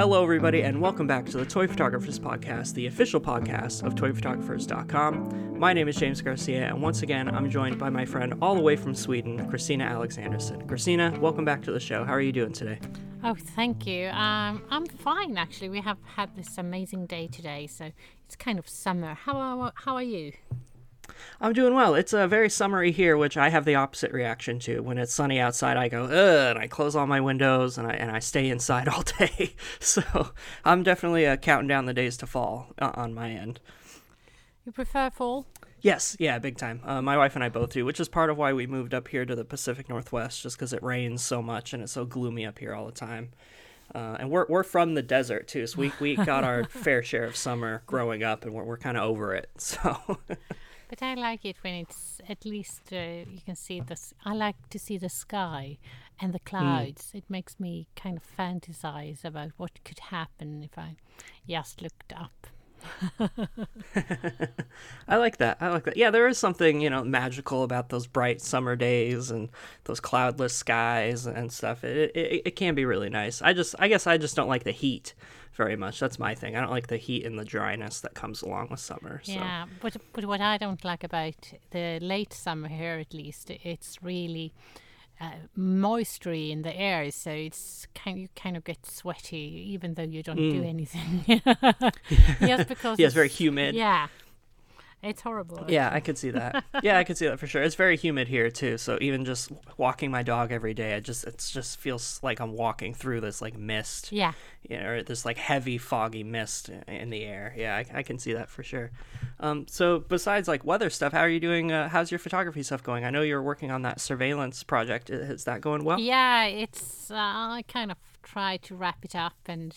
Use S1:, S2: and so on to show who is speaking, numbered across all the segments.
S1: Hello, everybody, and welcome back to the Toy Photographers Podcast, the official podcast of ToyPhotographers.com. My name is James Garcia, and once again, I'm joined by my friend all the way from Sweden, Christina Alexanderson. Christina, welcome back to the show. How are you doing today?
S2: Oh, thank you. Um, I'm fine, actually. We have had this amazing day today, so it's kind of summer. How are, how are you?
S1: I'm doing well. It's uh, very summery here, which I have the opposite reaction to. When it's sunny outside, I go, ugh, and I close all my windows and I, and I stay inside all day. so I'm definitely uh, counting down the days to fall uh, on my end.
S2: You prefer fall?
S1: Yes, yeah, big time. Uh, my wife and I both do, which is part of why we moved up here to the Pacific Northwest, just because it rains so much and it's so gloomy up here all the time. Uh, and we're, we're from the desert too, so we, we got our fair share of summer growing up, and we're, we're kind of over it. So
S2: But I like it when it's at least uh, you can see this. I like to see the sky and the clouds. Mm. It makes me kind of fantasize about what could happen if I just looked up.
S1: I like that. I like that. Yeah, there is something, you know, magical about those bright summer days and those cloudless skies and stuff. It, it, it can be really nice. I just, I guess I just don't like the heat very much. That's my thing. I don't like the heat and the dryness that comes along with summer. So.
S2: Yeah, but but what I don't like about the late summer here, at least, it's really. Uh, moisture in the air, so it's kind you kind of get sweaty even though you don't mm. do anything.
S1: yes, because yeah, it's very humid.
S2: Yeah, it's horrible.
S1: Yeah, I could see that. yeah, I could see that for sure. It's very humid here too. So even just walking my dog every day, it just it just feels like I'm walking through this like mist.
S2: Yeah.
S1: You know, or this like heavy foggy mist in the air. Yeah, I, I can see that for sure. Um, so besides like weather stuff, how are you doing? Uh, how's your photography stuff going? I know you're working on that surveillance project. Is that going well?
S2: Yeah, it's. Uh, I kind of try to wrap it up and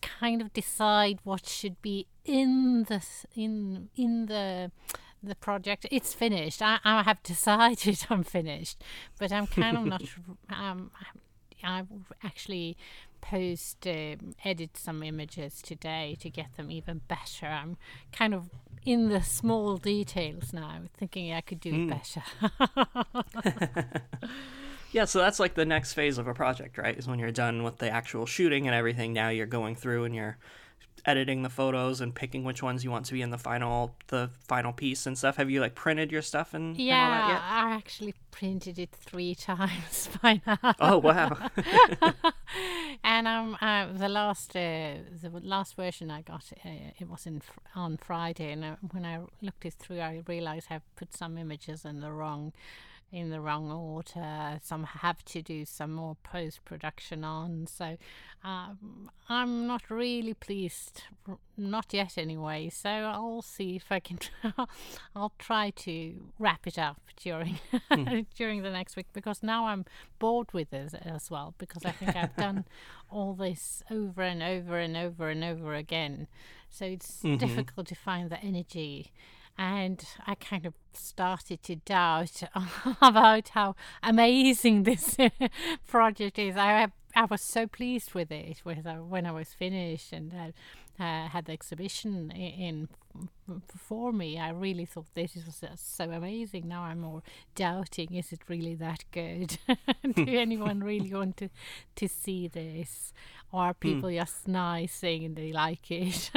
S2: kind of decide what should be in the in in the the project. It's finished. I, I have decided I'm finished, but I'm kind of not. Um, I actually post um, edit some images today to get them even better. I'm kind of in the small details now, thinking I could do mm. it better.
S1: Yeah, so that's like the next phase of a project, right? Is when you're done with the actual shooting and everything. Now you're going through and you're editing the photos and picking which ones you want to be in the final the final piece and stuff. Have you like printed your stuff and
S2: yeah?
S1: And
S2: I actually printed it three times by now.
S1: Oh wow!
S2: and um, uh, the last uh, the last version I got uh, it was in on Friday, and uh, when I looked it through, I realized I put some images in the wrong in the wrong order. Some have to do some more post production on. So um, I'm not really pleased, not yet anyway. So I'll see if I can. I'll try to wrap it up during mm. during the next week because now I'm bored with it as well because I think I've done all this over and over and over and over again. So it's mm-hmm. difficult to find the energy and I kind of started to doubt about how amazing this project is. I I was so pleased with it uh, when I was finished and uh, uh, had the exhibition in, in for me. I really thought this was so amazing. Now I'm more doubting: is it really that good? Do anyone really want to to see this? Or are hmm. people mm. just nice saying they like it?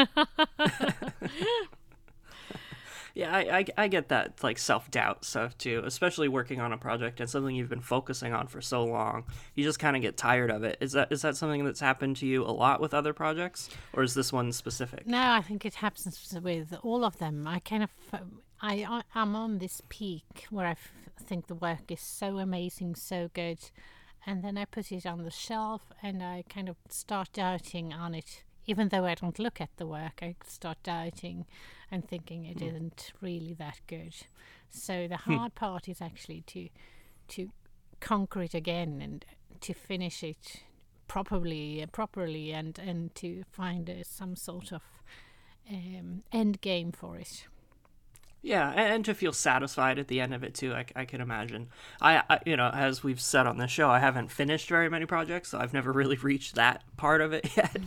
S1: Yeah, I, I, I get that like self doubt stuff too, especially working on a project and something you've been focusing on for so long. You just kind of get tired of it. Is that is that something that's happened to you a lot with other projects, or is this one specific?
S2: No, I think it happens with all of them. I kind of I I'm on this peak where I think the work is so amazing, so good, and then I put it on the shelf and I kind of start doubting on it even though I don't look at the work, I start doubting and thinking it mm. not really that good. So the hmm. hard part is actually to to conquer it again and to finish it properly, properly, and and to find uh, some sort of um, end game for it.
S1: Yeah, and to feel satisfied at the end of it too. I, I can imagine. I, I, you know, as we've said on the show, I haven't finished very many projects, so I've never really reached that part of it yet.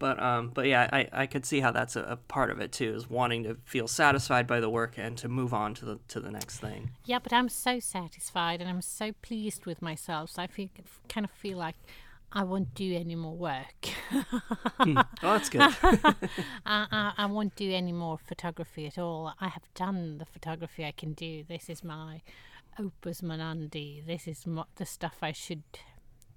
S1: But um, but yeah, I, I could see how that's a, a, part of it too, is wanting to feel satisfied by the work and to move on to the to the next thing.
S2: Yeah, but I'm so satisfied and I'm so pleased with myself. So I feel kind of feel like I won't do any more work.
S1: Hmm. Oh, that's good.
S2: I, I, I won't do any more photography at all. I have done the photography I can do. This is my opus monandi. This is mo- the stuff I should.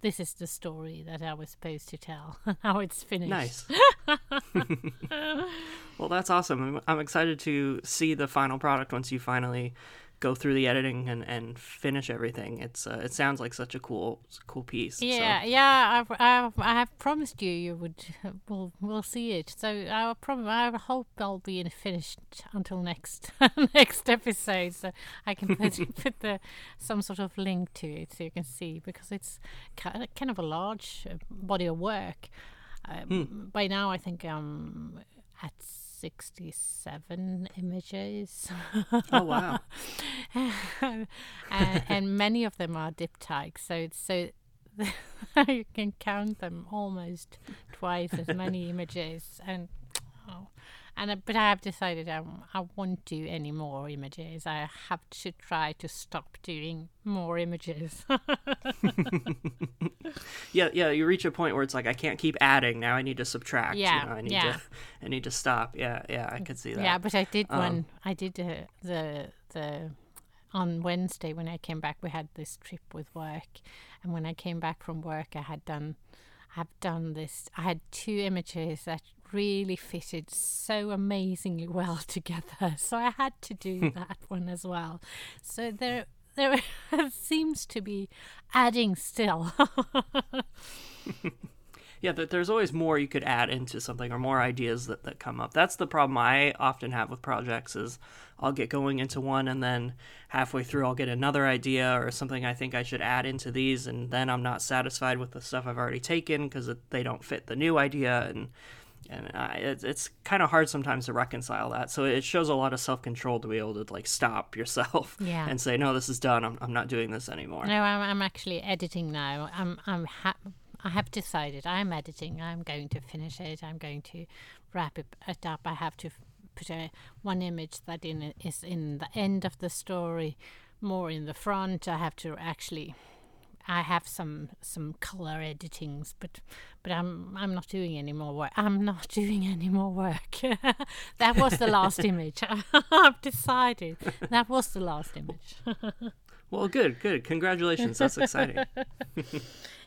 S2: This is the story that I was supposed to tell. How it's finished.
S1: Nice. well, that's awesome. I'm, I'm excited to see the final product once you finally go through the editing and, and finish everything. It's uh, it sounds like such a cool cool piece. so-
S2: Yeah, yeah. I've, I've, I have promised you you would. We'll, we'll see it. So I will prom- I hope I'll be in finished until next next episode, so I can put, put the some sort of link to it so you can see because it's kind of, a large uh, body of work. Um, By now, I think I'm at sixty-seven images.
S1: Oh wow.
S2: and, uh, and many of them are diptychs, so it's so you can count them almost twice as many images and oh, and uh, but I have decided I, I won't do any more images. I have to try to stop doing more images.
S1: yeah, yeah. You reach a point where it's like I can't keep adding. Now I need to subtract.
S2: Yeah,
S1: You know, I need
S2: yeah.
S1: to I need to stop. Yeah, yeah. I could see that.
S2: yeah, but I did
S1: Um,
S2: one. I did uh, the the on Wednesday when I came back. We had this trip with work, and when I came back from work, I had done. I've done this. I had two images that really fitted so amazingly well together, so I had to do hmm. that one as well. So there, there seems to be adding still.
S1: Yeah, there's always more you could add into something or more ideas that, that come up. That's the problem I often have with projects is I'll get going into one and then halfway through I'll get another idea or something I think I should add into these and then I'm not satisfied with the stuff I've already taken because they don't fit the new idea and and I, it's, it's kind of hard sometimes to reconcile that. So it shows a lot of self control to be able to like stop yourself
S2: Yeah.
S1: and say no, this is done. I'm, I'm not doing this anymore.
S2: No, I'm, I'm actually editing now. I'm I'm ha- I have decided I'm editing. I'm going to finish it. I'm going to wrap it, up. I have to put a, one image that in is in the end of the story, more in the front. I have to actually. I have some some color editings, but but I'm I'm not doing any more work. I'm not doing any more work. that was the last image. I've decided that was the last image.
S1: Well, good, good. Congratulations. That's exciting.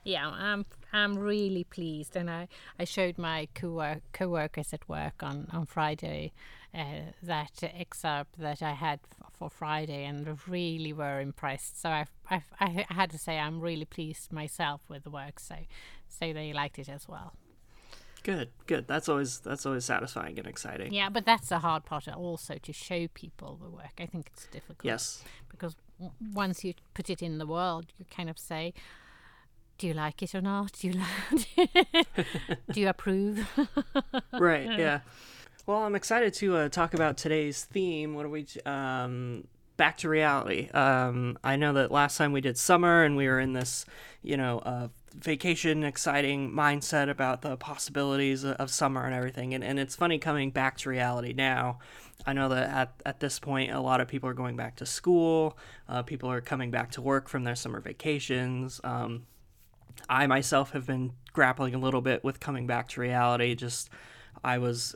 S2: Yeah, I'm I'm really pleased, and I, I showed my co co-workers at work on on Friday uh, that excerpt that I had f- for Friday, and really were impressed. So I I I had to say I'm really pleased myself with the work. So so they liked it as well.
S1: Good, good. That's always that's always satisfying and exciting.
S2: Yeah, but that's the hard part also to show people the work. I think it's difficult.
S1: Yes.
S2: because w- once you put it in the world, you kind of say, "Do you like it or not? Do you like? Do you approve?"
S1: Right. Yeah. Well, I'm excited to uh, talk about today's theme. What are we? Um, back to reality. Um, I know that last time we did summer, and we were in this, you know, uh, vacation, exciting mindset about the possibilities of, summer and everything. And and it's funny coming back to reality now. I know that at, at this point, a lot of people are going back to school. Uh, people are coming back to work from their summer vacations. Um, I myself have been grappling a little bit with coming back to reality. Just, I was,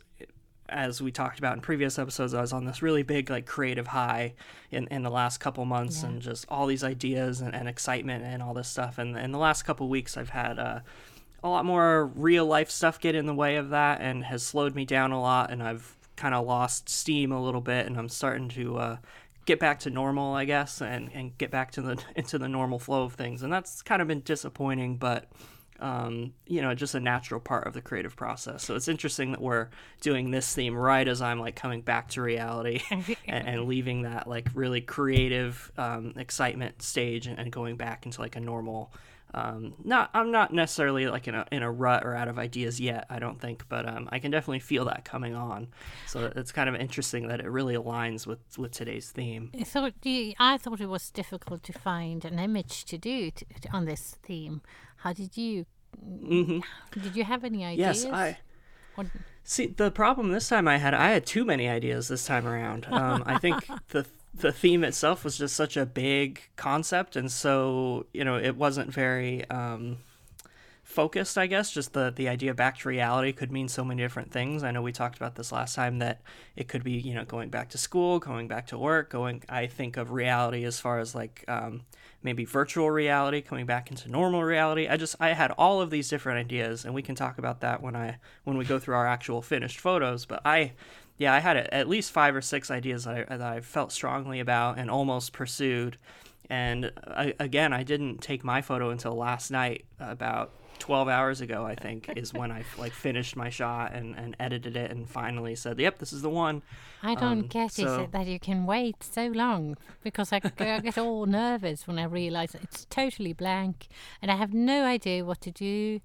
S1: as we talked about in previous episodes, I was on this really big, like, creative high in, in the last couple months and just all these ideas and, and excitement and all this stuff. And in the last couple weeks, I've had uh, a lot more real life stuff get in the way of that and has slowed me down a lot. And I've kind of lost steam a little bit and I'm starting to, uh, get back to normal, I guess, and, and get back to the into the normal flow of things. And that's kind of been disappointing, but um, you know, just a natural part of the creative process. So it's interesting that we're doing this theme right as I'm like coming back to reality and, and leaving that like really creative um, excitement stage and, and going back into like a normal. Um, not I'm not necessarily like in a in a rut or out of ideas yet. I don't think, but um, I can definitely feel that coming on. So it's kind of interesting that it really aligns with with today's theme.
S2: I thought you, I thought it was difficult to find an image to do t- on this theme. How did you? Did you have any ideas?
S1: Yes, I.
S2: What-
S1: See, the problem this time I had, I had too many ideas this time around. Um, I think the the theme itself was just such a big concept, and so you know it wasn't very um, focused, I guess. Just the the idea back to reality could mean so many different things. I know we talked about this last time that it could be you know going back to school, going back to work, going. I think of reality as far as like um, maybe virtual reality, coming back into normal reality. I just I had all of these different ideas, and we can talk about that when I when we go through our actual finished photos. But I yeah, I had at least five or six ideas that I, that I felt strongly about and almost pursued. And I, again, I didn't take my photo until last night, about 12 hours ago, I think, is when I like finished my shot and, and edited it and finally said, "Yep, this is the one."
S2: I don't um, get so... it that you can wait so long because I, I get all nervous when I realize it's totally blank and I have no idea what to do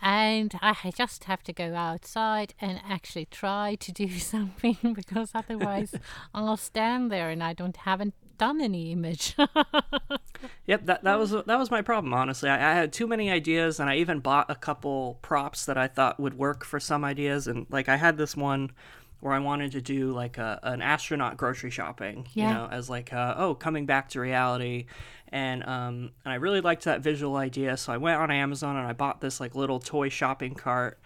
S2: and I just have to go outside and actually try to do something because otherwise I'll stand there and I don't haven't done any image.
S1: yep, that that was that was my problem. Honestly, I, I, had too many ideas, and I even bought a couple props that I thought would work for some ideas. And like I had this one where I wanted to do like a, an astronaut grocery shopping, yeah. you know, as like a, oh coming back to reality, and um and I really liked that visual idea, so I went on Amazon and I bought this like little toy shopping cart.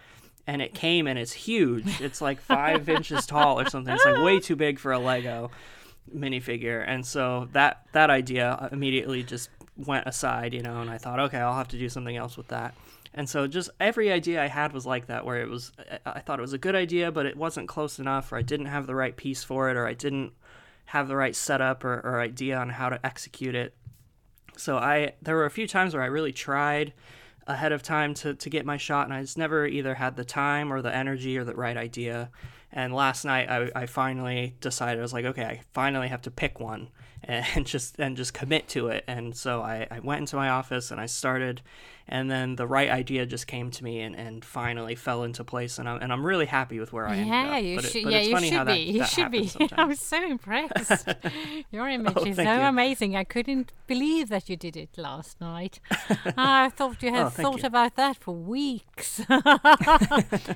S1: And it came and it's huge. It's like five inches tall or something. It's like way too big for a Lego minifigure. And so that that idea immediately just went aside, you know. And I thought, okay, I'll have to do something else with that. And so just every idea I had was like that, where it was, I thought it was a good idea, but it wasn't close enough, or I didn't have the right piece for it, or I didn't have the right setup or, or idea on how to execute it. So I, there were a few times where I really tried ahead of time to, to get my shot, and I just never either had the time or the energy or the right idea. And last night I, I finally decided I was like, okay, I finally have to pick one and just and just commit to it. And so I, I went into my office and I started and then the right idea just came to me and, and finally fell into place and I'm, and I'm really happy with where I am.
S2: Yeah, you
S1: but
S2: should.
S1: It,
S2: yeah, you should be.
S1: that,
S2: you
S1: that
S2: should be. I was so impressed. Your oh, image
S1: oh,
S2: is so
S1: you.
S2: amazing. I couldn't believe that you did it last night. Ah, I thought you had
S1: oh,
S2: thought
S1: you.
S2: about that for weeks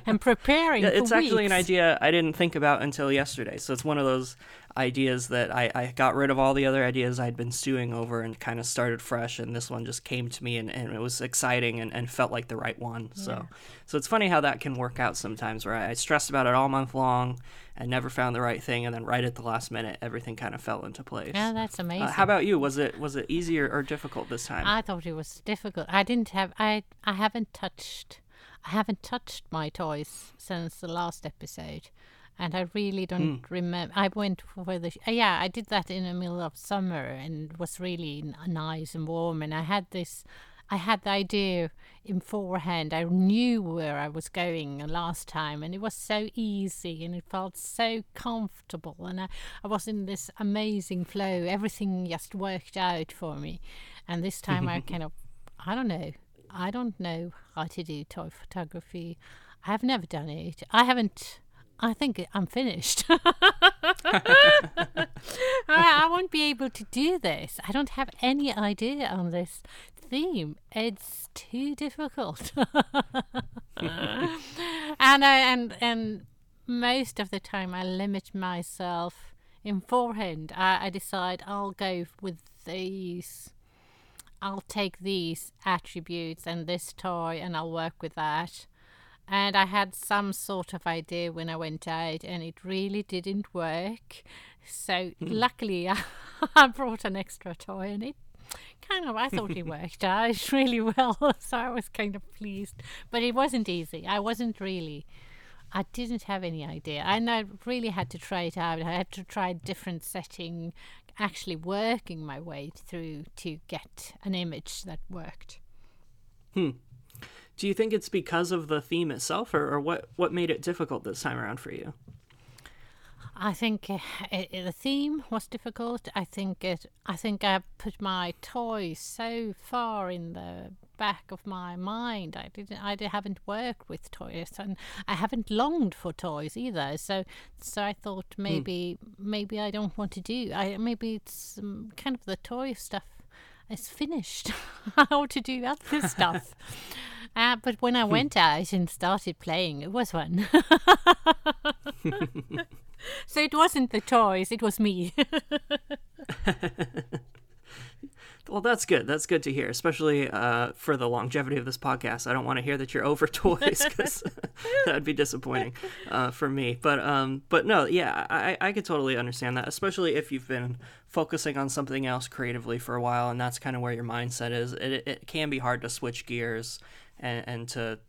S2: and preparing.
S1: Yeah, it's actually
S2: weeks.
S1: an idea I didn't think about until yesterday. So it's one of those ideas that I, I got rid of all the other ideas I'd been stewing over and kind of started fresh and this one just came to me and, and it was exciting and, and felt like the right one. Yeah. So so it's funny how that can work out sometimes where I, I stressed about it all month long and never found the right thing and then right at the last minute everything kind of fell into place.
S2: Yeah, that's amazing. Uh,
S1: how about you? Was it was it easier or difficult this time?
S2: I thought it was difficult. I didn't have I I haven't touched I haven't touched my toys since the last episode and I really don't mm. remember. I went for the yeah, I did that in the middle of summer, and it was really n- nice and warm. And I had this, I had the idea in forehand. I knew where I was going last time, and it was so easy, and it felt so comfortable, and I, I was in this amazing flow. Everything just worked out for me, and this time I kind of, I don't know, I don't know how to do toy photography. I've never done it. I haven't I think I'm finished. I, I won't be able to do this. I don't have any idea on this theme. It's too difficult. and I, and and most of the time I limit myself in forehand. I, I decide I'll go with these. I'll take these attributes and this toy and I'll work with that and I had some sort of idea when I went out, and it really didn't work. So mm. luckily, I, I brought an extra toy, and it kind of I thought it worked out really well. So I was kind of pleased, but it wasn't easy. I wasn't really. I didn't have any idea, and I really had to try it out. I had to try a different setting, actually working my way through to get an image that worked.
S1: Hmm. Do you think it's because of the theme itself, or, or what, what made it difficult this time around for you?
S2: I think uh, it, the theme was difficult. I think it. I think I put my toys so far in the back of my mind. I didn't. I haven't worked with toys, and I haven't longed for toys either. So, so I thought hmm. maybe, mm. maybe I don't want to do. I maybe it's um, kind of the toy stuff is finished. How to do other stuff. Uh, but when I hmm. went out and started playing, it was fun. so it wasn't the toys, it was me.
S1: Well, that's good. That's good to hear, especially uh, for the longevity of this podcast. I don't want to hear that you're over toys because that would be disappointing uh, for me. But um, but no, yeah, I I could totally understand that, especially if you've been focusing on something else creatively for a while, and that's kind of where your mindset is. It it can be hard to switch gears and and to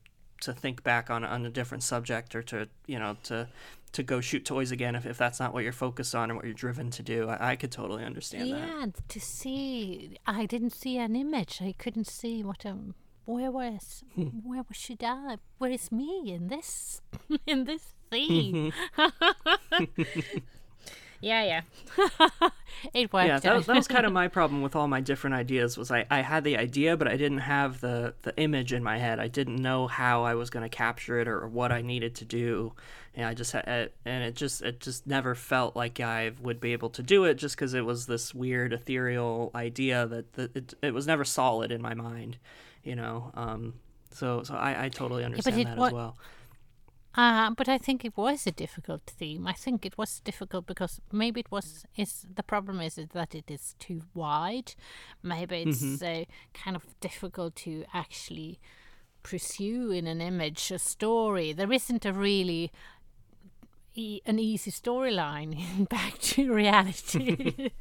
S1: to think back on on a different subject or to you know to to go shoot toys again if, if that's not what you're focused on and what you're driven to do. I, I could totally understand
S2: yeah,
S1: that.
S2: Yeah, to see, I didn't see an image. I couldn't see what um, where was,
S1: Hmm.
S2: where was she die? Where is me in this, in this theme? Yeah, yeah, it worked.
S1: Yeah, that,
S2: out.
S1: that was kind of my problem with all my different ideas. Was I, I had the idea, but I didn't have the the image in my head. I didn't know how I was going to capture it or, what I needed to do. And I just had, and it just it just never felt like I would be able to do it, just because it was this weird ethereal idea that, that it it was never solid in my mind, you know. Um, so so I, I totally understand
S2: it
S1: that
S2: wa-
S1: as well.
S2: Uh, but I think it was a difficult theme. I think it was difficult because maybe it was. Is the problem is, is that it is too wide. Maybe it's uh, kind of difficult to actually pursue in an image a story. There isn't a really e- an easy storyline back to reality.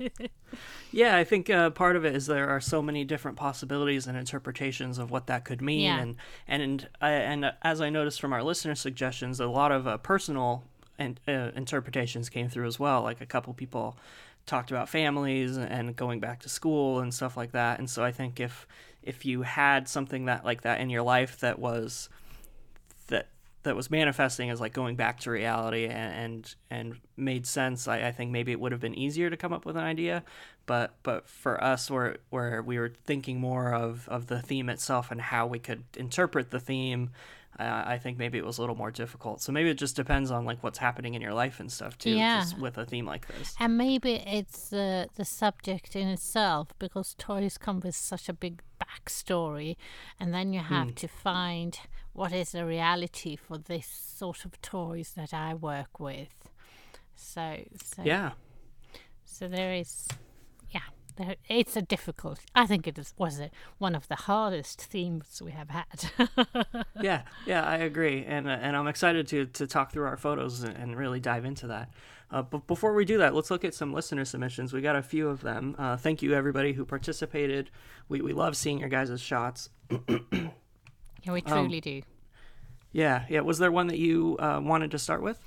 S1: Yeah, I think uh, part of it is there are so many different possibilities and interpretations of what that could mean,
S2: Yeah.
S1: and and uh, and as I noticed from our listener suggestions, a lot of uh, personal and uh, interpretations came through as well. Like a couple people talked about families and going back to school and stuff like that. And so I think if if you had something that like that in your life that was that was manifesting as like going back to reality and and, and made sense I, I think maybe it would have been easier to come up with an idea but but for us where where we were thinking more of of the theme itself and how we could interpret the theme uh, I think maybe it was a little more difficult. So maybe it just depends on like what's happening in your life and stuff too.
S2: Yeah.
S1: Just with a theme like this.
S2: And maybe it's uh, the subject in itself because toys come with such a big backstory, and then you have to find what is the reality for this sort of toys that I work with. So, so
S1: Yeah.
S2: So there is, yeah, there, it's a difficult. I think it is, was a, one of the hardest themes we have had.
S1: yeah, yeah, I agree, and uh, and I'm excited to to talk through our photos and, and really dive into that. Uh, but before we do that, let's look at some listener submissions. We got a few of them. Uh, thank you everybody who participated. We we love seeing your guys' shots.
S2: yeah, we truly do.
S1: Yeah, yeah. Was there one that you uh, wanted to start with?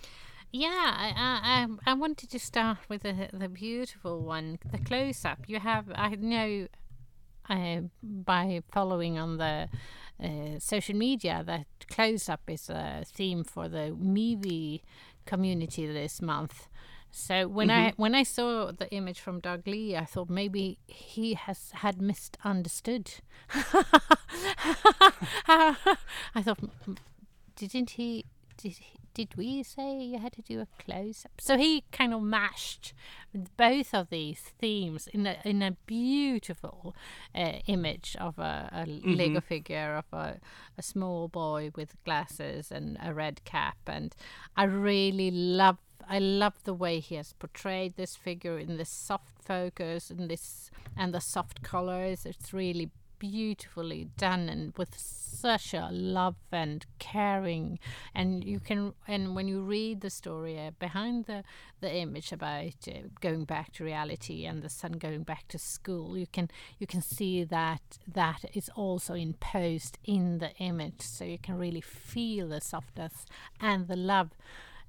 S2: Yeah, I, I, I I wanted to start with the the beautiful one, the close up. You have, I know, uh, by following on the uh, social media that close up is a theme for the movie community this month. So when I when I saw the image from Doug Lee, I thought maybe he has had misunderstood. I thought, didn't he? Did he, did we say you had to do a close up? So he kind of mashed both of these themes in a in a beautiful uh, image of a, a Lego figure of a, a small boy with glasses and a red cap, and I really love. I love the way he has portrayed this figure in this soft focus and this and the soft colors. It's really beautifully done and with such a love and caring and you can and when you read the story uh, behind the the image about uh, going back to reality and the son going back to school you can you can see that that is also imposed in the image so you can really feel the softness and the love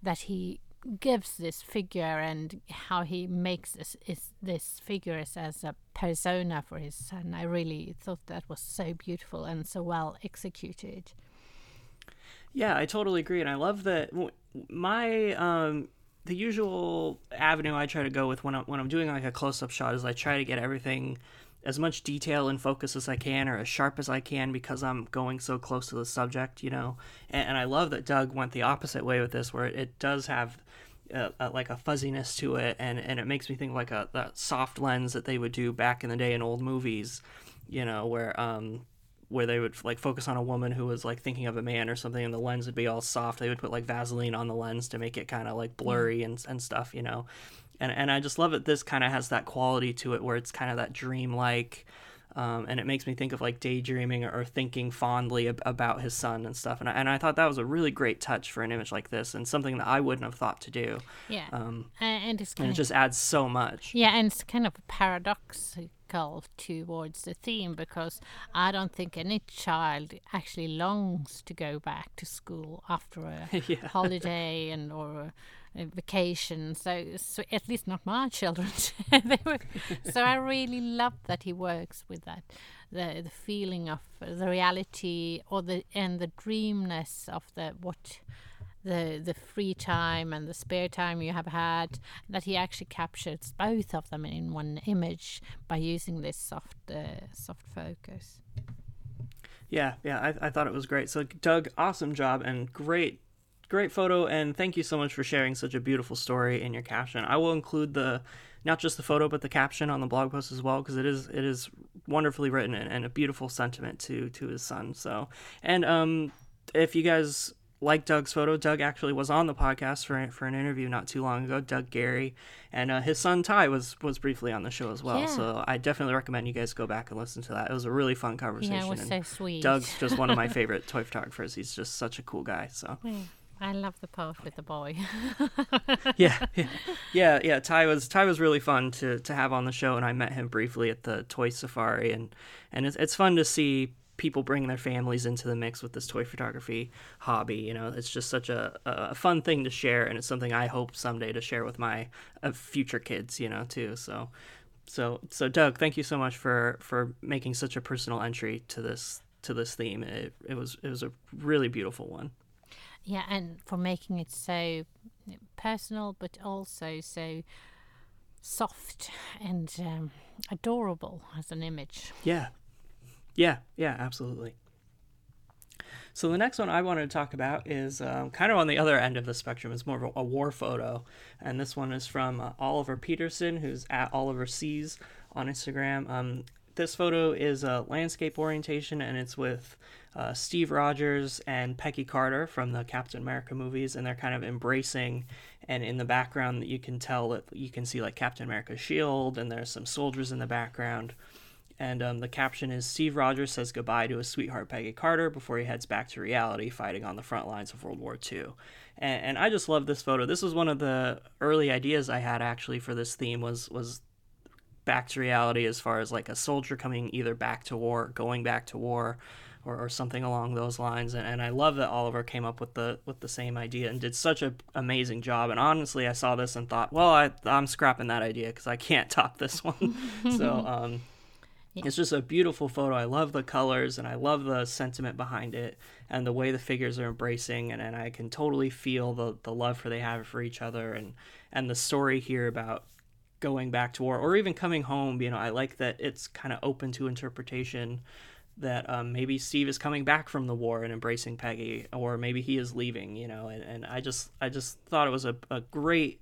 S2: that he gives this figure and how he makes this is this figure as, a persona for his son. I really thought that was so beautiful and so well executed.
S1: Yeah, I totally agree, and I love that. My um, the usual avenue I try to go with when I'm when I'm doing like a close up shot is I try to get everything as much detail and focus as I can, or as sharp as I can, because I'm going so close to the subject, you know. And, and I love that Doug went the opposite way with this, where it does have. Uh, uh, like a fuzziness to it, and, and it makes me think like a that soft lens that they would do back in the day in old movies, you know, where um where they would like focus on a woman who was like thinking of a man or something and the lens would be all soft. They would put like vaseline on the lens to make it kind of like blurry and, and stuff you know? And and i just love it this kind of has that quality to it where it's kind of that dreamlike Um, and it makes me think of like daydreaming or thinking fondly ab- about his son and stuff. And I, and I thought that was a really great touch for an image like this and something that I wouldn't have thought to do.
S2: Yeah.
S1: Um,
S2: and it's
S1: and it
S2: of,
S1: just adds so much.
S2: yeah, and it's kind of paradoxical towards the theme because I don't think any child actually longs to go back to school after a
S1: Yeah.
S2: holiday and or a, a vacation. So, so at least not my children. they were, so I really love that he works with that, the the feeling of the reality or the and the dreamness of the what the the free time and the spare time you have had that he actually captures both of them in one image by using this soft uh, soft focus.
S1: Yeah, yeah, I, I thought it was great. So, Doug, awesome job and great, great photo. And thank you so much for sharing such a beautiful story in your caption. I will include the, not just the photo, but the caption on the blog post as well because it is it is wonderfully written and, and a beautiful sentiment to to his son. So, and um, if you guys like Doug's photo, Doug actually was on the podcast for for an interview not too long ago. Doug Gary and uh, his son Ty was was briefly on the show as well.
S2: Yeah.
S1: So I definitely recommend you guys go back and listen to that. It was a really fun conversation.
S2: Yeah, it was so sweet.
S1: Doug's just one of my favorite toy photographers. He's just such a cool guy. So
S2: I love the part with the boy.
S1: yeah, yeah, yeah, yeah. Ty was Ty was really fun to to have on the show, and I met him briefly at the toy safari, and and it's it's fun to see people bring their families into the mix with this toy photography hobby. You know, it's just such a a fun thing to share, and it's something I hope someday to share with my uh, future kids. You know, too. So. So, so Doug, thank you so much for, for making such a personal entry to this to this theme. It, it was it was a really beautiful one.
S2: yeah, and for making it so personal, but also so soft and um, adorable as an image.
S1: Yeah. Yeah, yeah, absolutely. So the next one I wanted to talk about is um, kind of on the other end of the spectrum. It's more of a, a war photo, and this one is from uh, Oliver Peterson, who's at Oliver Sees on Instagram. Um, this photo is a landscape orientation, and it's with uh, Steve Rogers and Peggy Carter from the Captain America movies, and they're kind of embracing. And in the background, you can tell that you can see like Captain America's shield, and there's some soldiers in the background. And um, the caption is Steve Rogers says goodbye to his sweetheart Peggy Carter before he heads back to reality, fighting on the front lines of World War II. And, and I just love this photo. This was one of the early ideas I had actually for this theme was was back to reality as far as like a soldier coming either back to war, going back to war, or, or something along those lines. And, and I love that Oliver came up with the with the same idea and did such an amazing job. And honestly, I saw this and thought, well, I, I'm scrapping that idea because I can't top this one. so um, it's just a beautiful photo. I love the colors and I love the sentiment behind it and the way the figures are embracing and, and I can totally feel the, the love for they have for each other and, and the story here about going back to war or even coming home. You know, I like that it's kind of open to interpretation that um, maybe Steve is coming back from the war and embracing Peggy or maybe he is leaving, you know, and, and I just I just thought it was a, a great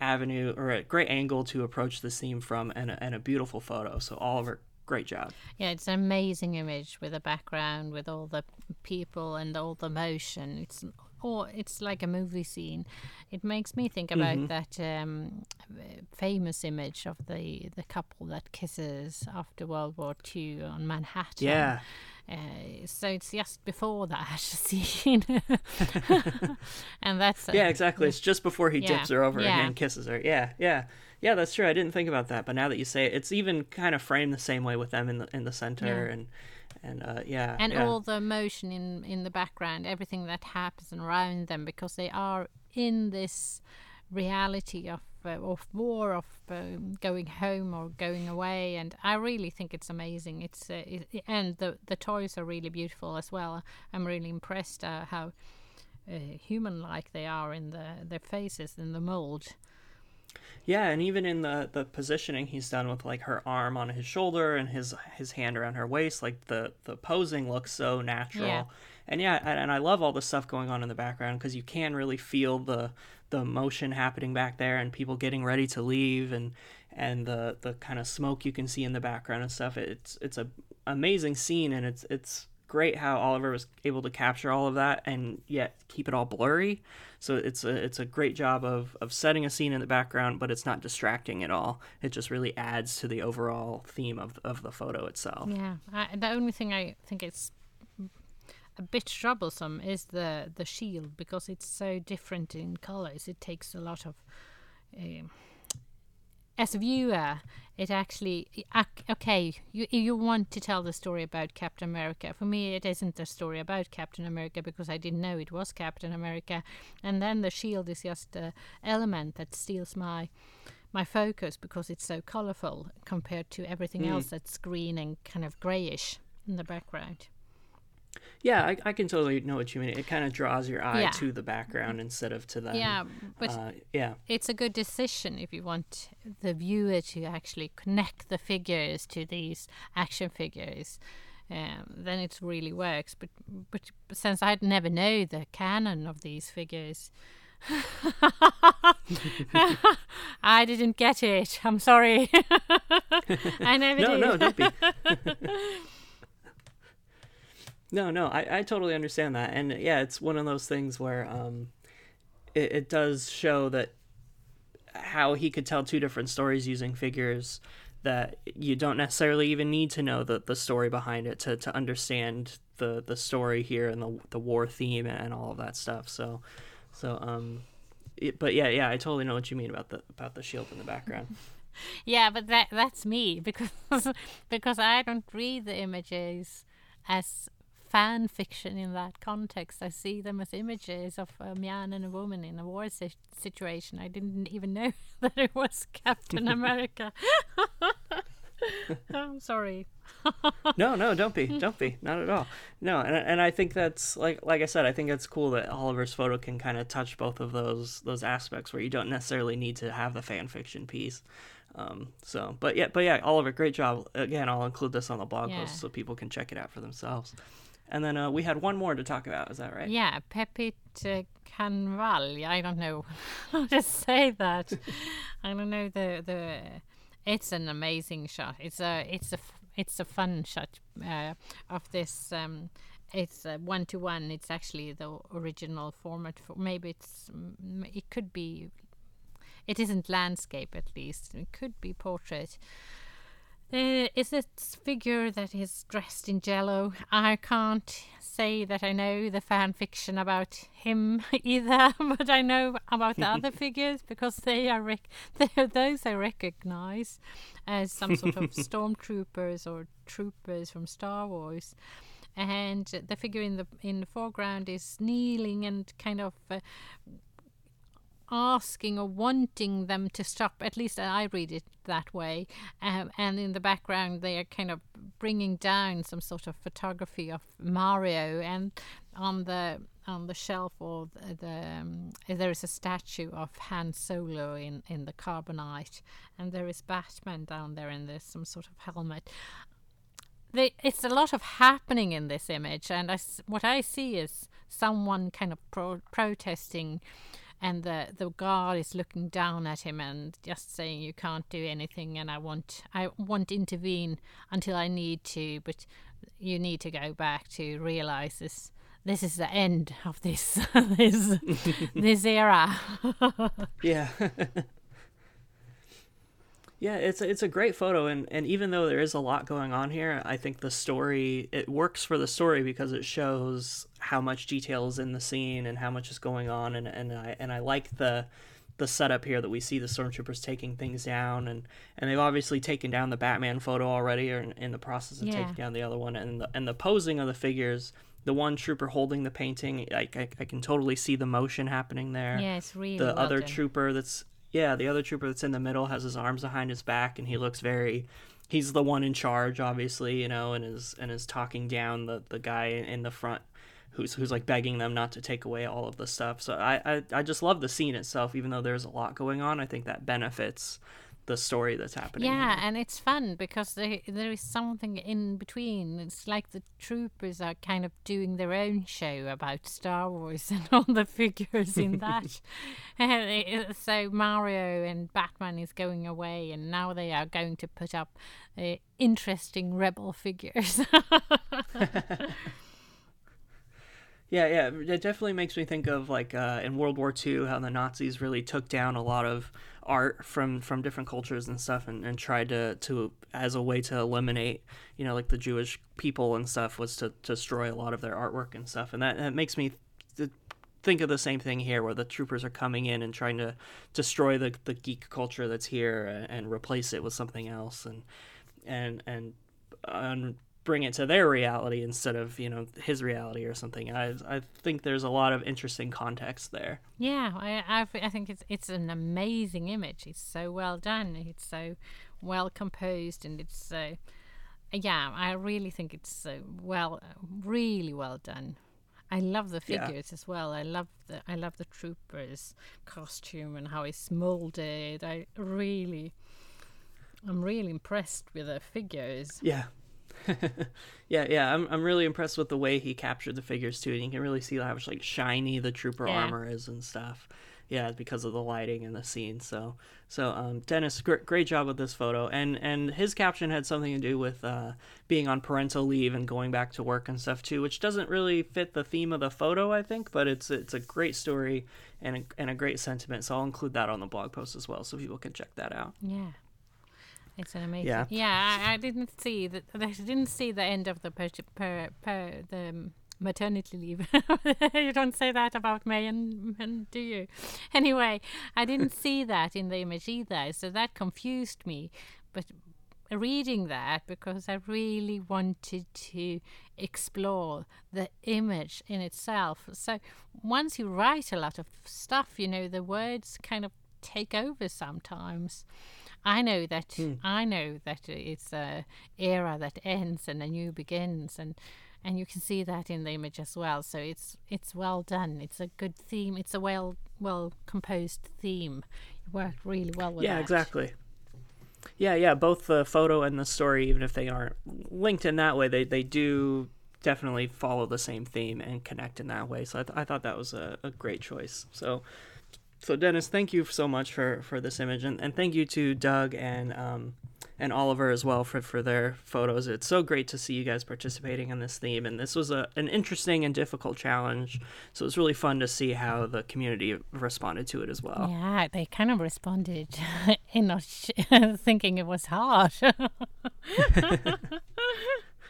S1: avenue or a great angle to approach this theme from and a, and a beautiful photo. So Oliver, great job.
S2: Yeah, it's an amazing image with the background, with all the people and all the motion. It's or it's like a movie scene. It makes me think about
S1: Mm-hmm.
S2: that um, famous image of the the couple that kisses after World War II on Manhattan.
S1: Yeah.
S2: Uh, so it's just before that scene, and that's
S1: Yeah, exactly. It's just before he
S2: Yeah,
S1: dips her over
S2: yeah.
S1: and kisses her. Yeah, yeah. Yeah, that's true. I didn't think about that, but now that you say it, it's even kind of framed the same way with them in the in the center
S2: Yeah.
S1: and and uh, yeah.
S2: and all the motion in in the background everything that happens around them because they are in this reality of uh, of war of um, going home or going away and i really think it's amazing it's uh, it, and the the toys are really beautiful as well i'm really impressed uh, how uh, human like they are in the their faces in the mold
S1: Yeah, and even in the the positioning he's done with like her arm on his shoulder and his his hand around her waist, like the the posing looks so natural.
S2: Yeah.
S1: And yeah, and, I love all the stuff going on in the background because you can really feel the the motion happening back there and people getting ready to leave and and the the kind of smoke you can see in the background and stuff. It's it's a amazing scene and it's it's great how Oliver was able to capture all of that and yet keep it all blurry. So it's a it's a great job of of setting a scene in the background, but it's not distracting at all. It just really adds to the overall theme of of the photo itself.
S2: Yeah, I, the only thing I think it's a bit troublesome is the the shield because it's so different in colors. It takes a lot of. Um, as a viewer, it actually okay. You you want to tell the story about Captain America. For me, it isn't a story about Captain America because I didn't know it was Captain America, and then the shield is just a element that steals my my focus because it's so colorful compared to everything mm. else that's green and kind of grayish in the background.
S1: Yeah, I, I can totally know what you mean. It kind of draws your eye yeah. to the background instead of to them.
S2: Yeah, but uh, yeah, it's a good decision if you want the viewer to actually connect the figures to these action figures. Um, then it really works. But, but since I'd never know the canon of these figures, I didn't get it. I'm sorry. I never
S1: no,
S2: did.
S1: No, no, don't be. No, no, I, I totally understand that. And yeah, it's one of those things where um, it, it does show that how he could tell two different stories using figures that you don't necessarily even need to know the, the story behind it to, to understand the, the story here and the, the war theme and all of that stuff. So, so, um, it, but yeah, yeah, I totally know what you mean about the, about the shield in the background.
S2: yeah, but that, that's me because, because I don't read the images as fan fiction in that context. I see them as images of a man and a woman in a war si- situation. I didn't even know that it was Captain America. I'm sorry.
S1: no, no, don't be, don't be, not at all. No, and and I think that's like like I said, I think it's cool that Oliver's photo can kind of touch both of those those aspects where you don't necessarily need to have the fan fiction piece. Um, so, but yeah, but yeah, Oliver, great job. Again, I'll include this on the blog yeah. post so people can check it out for themselves. And then uh, we had one more to talk about. Is that right?
S2: Yeah, Pepit Canval. I don't know how to say that. I don't know the the. It's an amazing shot. It's a it's a it's a fun shot uh, of this. Um, it's one to one. It's actually the original format. For maybe it's it could be. It isn't landscape at least. It could be portrait. Uh, is this figure that is dressed in jello? I can't say that I know the fan fiction about him either, but I know about the other figures because they are rec- those I recognize as some sort of stormtroopers or troopers from Star Wars. And the figure in the in the foreground is kneeling and kind of uh, asking or wanting them to stop. At least I read it that way. Um, and in the background, they are kind of bringing down some sort of photography of Mario, and on the on the shelf or the, the um, there is a statue of Han Solo in in the carbonite, and there is Batman down there, and there's some sort of helmet. They, it's a lot of happening in this image, and I, what I see is someone kind of pro- protesting and the the guard is looking down at him and just saying you can't do anything and I want I want to intervene until I need to but you need to go back to realize this this is the end of this this this era.
S1: Yeah Yeah, it's a, it's a great photo, and, and even though there is a lot going on here, I think the story it works for the story because it shows how much detail is in the scene and how much is going on, and, and I and I like the the setup here that we see the stormtroopers taking things down, and, and they've obviously taken down the Batman photo already, or in, in the process of yeah. taking down the other one, and the, and the posing of the figures. The one trooper holding the painting, I, I, I can totally see the motion happening there.
S2: Yeah, it's really
S1: the
S2: well
S1: other
S2: done.
S1: trooper that's yeah, the other trooper that's in the middle has his arms behind his back, and he looks very. He's the one in charge, obviously, you know, and is and is talking down the the guy in the front, who's who's like begging them not to take away all of the stuff. So I I, I just love the scene itself, even though there's a lot going on. I think that benefits the story that's happening.
S2: Yeah,
S1: here.
S2: and it's fun because there there is something in between. It's like the troopers are kind of doing their own show about Star Wars and all the figures in that. It- so Mario and Batman is going away, and now they are going to put up uh, interesting rebel figures.
S1: Yeah, yeah, it definitely makes me think of like uh, in World War II how the Nazis really took down a lot of art from from different cultures and stuff, and, and tried to to as a way to eliminate, you know, like the Jewish people and stuff was to, to destroy a lot of their artwork and stuff, and that, that makes me th- think of the same thing here, where the troopers are coming in and trying to destroy the the geek culture that's here and, and replace it with something else, and and and and bring it to their reality instead of you know his reality or something. I I think there's a lot of interesting context there.
S2: Yeah, I, I I think it's it's an amazing image. It's so well done. It's so well composed, and it's so yeah. I really think it's so well, really well done. I love the
S1: Yeah.
S2: figures as well. I love the I love the troopers costume and how it's molded. I really, I'm really impressed with the figures.
S1: Yeah. yeah, yeah, I'm I'm really impressed with the way he captured the figures too, and you can really see how much like shiny the trooper
S2: Yeah.
S1: armor is and stuff. Yeah, because of the lighting and the scene. So, so um, Dennis, great, great job with this photo, and and his caption had something to do with uh, being on parental leave and going back to work and stuff too, which doesn't really fit the theme of the photo, I think, but it's it's a great story and a, and a great sentiment. So I'll include that on the blog post as well, so people can check that out.
S2: Yeah. It's an amazing.
S1: Yeah.
S2: Yeah, I, I didn't see that. I didn't see the end of the per, per, per the maternity leave. you don't say that about May and, and do you? Anyway, I didn't see that in the image either, so that confused me. But reading that because I really wanted to explore the image in itself. So once you write a lot of stuff, you know, the words kind of take over sometimes. I know that hmm. I know that it's a era that ends and a new begins and and you can see that in the image as well. So it's it's well done. It's a good theme. It's a well well composed theme. It worked really well with
S1: yeah,
S2: that.
S1: exactly. Yeah, yeah, both the photo and the story, even if they aren't linked in that way, they, they do definitely follow the same theme and connect in that way. So I, th- I thought that was a, a great choice. So, so Dennis, thank you so much for, for this image, and, and thank you to Doug and um, and Oliver as well for, for their photos. It's so great to see you guys participating in this theme, and this was a, an interesting and difficult challenge. So it's really fun to see how the community responded to it as well.
S2: Yeah, they kind of responded in not sh- thinking it was hard.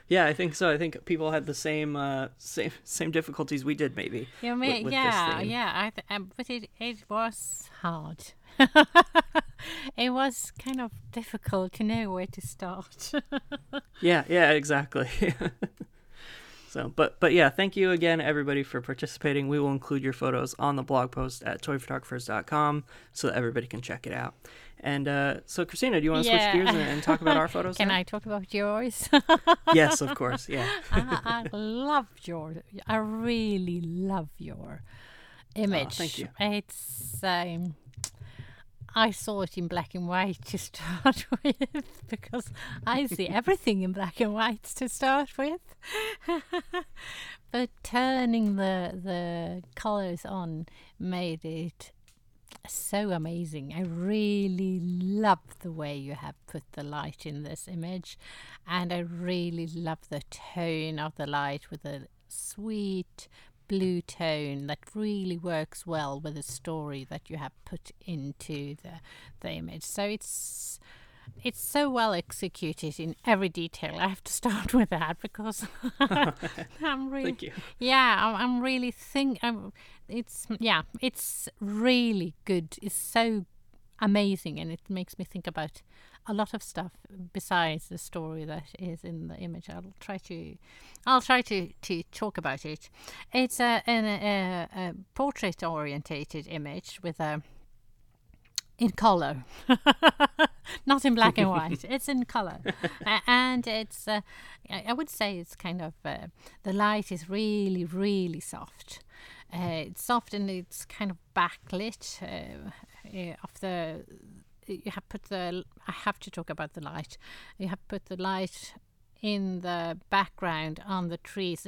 S1: Yeah, I think so. I think people had the same uh, same same difficulties we did, maybe.
S2: Yeah,
S1: with- with
S2: yeah, yeah. I th- um, but it it was hard. it was kind of difficult to know where to start.
S1: Yeah, yeah, exactly. So, but but yeah, thank you again, everybody, for participating. We will include your photos on the blog post at toyphotographers.com so that everybody can check it out. And uh, so, Christina, do you want to
S2: Yeah.
S1: switch gears and, and talk about our photos?
S2: Can
S1: now?
S2: I talk about yours?
S1: Yes, of course. Yeah.
S2: I, I love your. I really love your image.
S1: thank you.
S2: It's. Um, I saw it in black and white to start with because I see everything in black and white to start with. but turning the the colors on made it so amazing. I really love the way you have put the light in this image, and I really love the tone of the light with the sweet blue tone that really works well with the story that you have put into the the image. So it's it's so well executed in every detail. I have to start with that because I'm really
S1: Thank you.
S2: yeah, I'm, I'm really think. I'm, it's yeah, it's really good. It's so amazing, and it makes me think about a lot of stuff besides the story that is in the image. I'll try to, I'll try to to talk about it. It's a an, a, a portrait orientated image with a in color, not in black and white. It's in color, A- and it's. Uh, I I would say it's kind of uh, the light is really, really soft. Uh, it's soft and it's kind of backlit uh, uh, of the you have put the. I have to talk about the light. You have put the light in the background on the trees.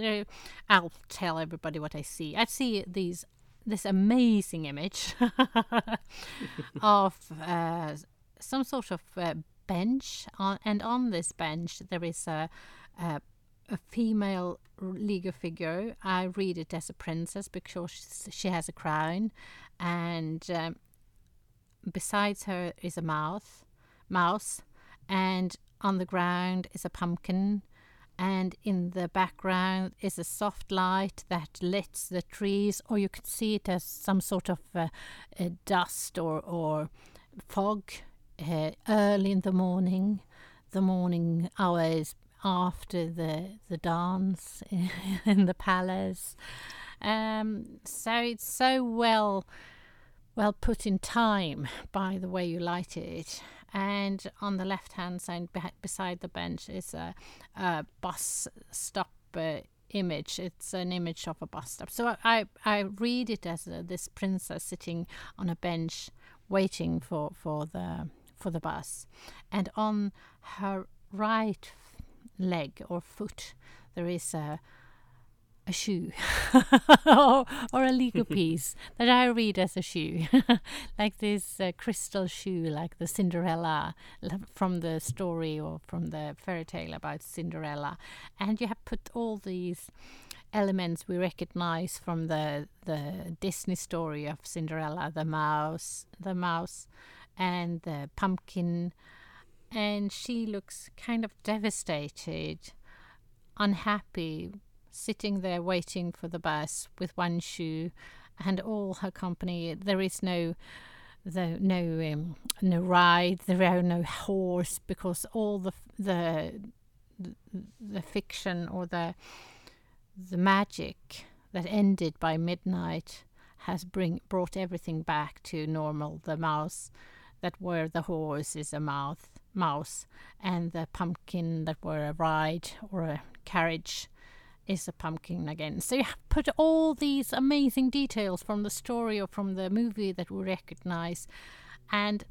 S2: I'll tell everybody what I see. I see these this amazing image of uh, some sort of uh, bench, on, and on this bench there is a, a, a female Lego figure. I read it as a princess because she has a crown, and um, besides her is a mouth, mouse, and on the ground is a pumpkin, and in the background is a soft light that lets the trees, or you could see it as some sort of uh, dust or, or fog uh, early in the morning, the morning hours after the the dance in the palace. Um, so it's so well well put in time by the way you light it. And on the left hand side, beside the bench, is a, a bus stop uh, image. It's an image of a bus stop. So I, I read it as uh, this princess sitting on a bench waiting for, for the for the bus. And on her right leg or foot, there is a a shoe or, or, a Lego piece that I read as a shoe, like this uh, crystal shoe, like the Cinderella from the story or from the fairy tale about Cinderella. And you have put all these elements we recognize from the the Disney story of Cinderella, the mouse, the mouse and the pumpkin, and she looks kind of devastated, unhappy, sitting there waiting for the bus with one shoe and all her company. There is no the no um, no ride. There are no horse because all the the the fiction or the the magic that ended by midnight has bring brought everything back to normal. The mouse that were the horse is a mouth, mouse, and the pumpkin that were a ride or a carriage is a pumpkin again. So you have put all these amazing details from the story or from the movie that we recognize and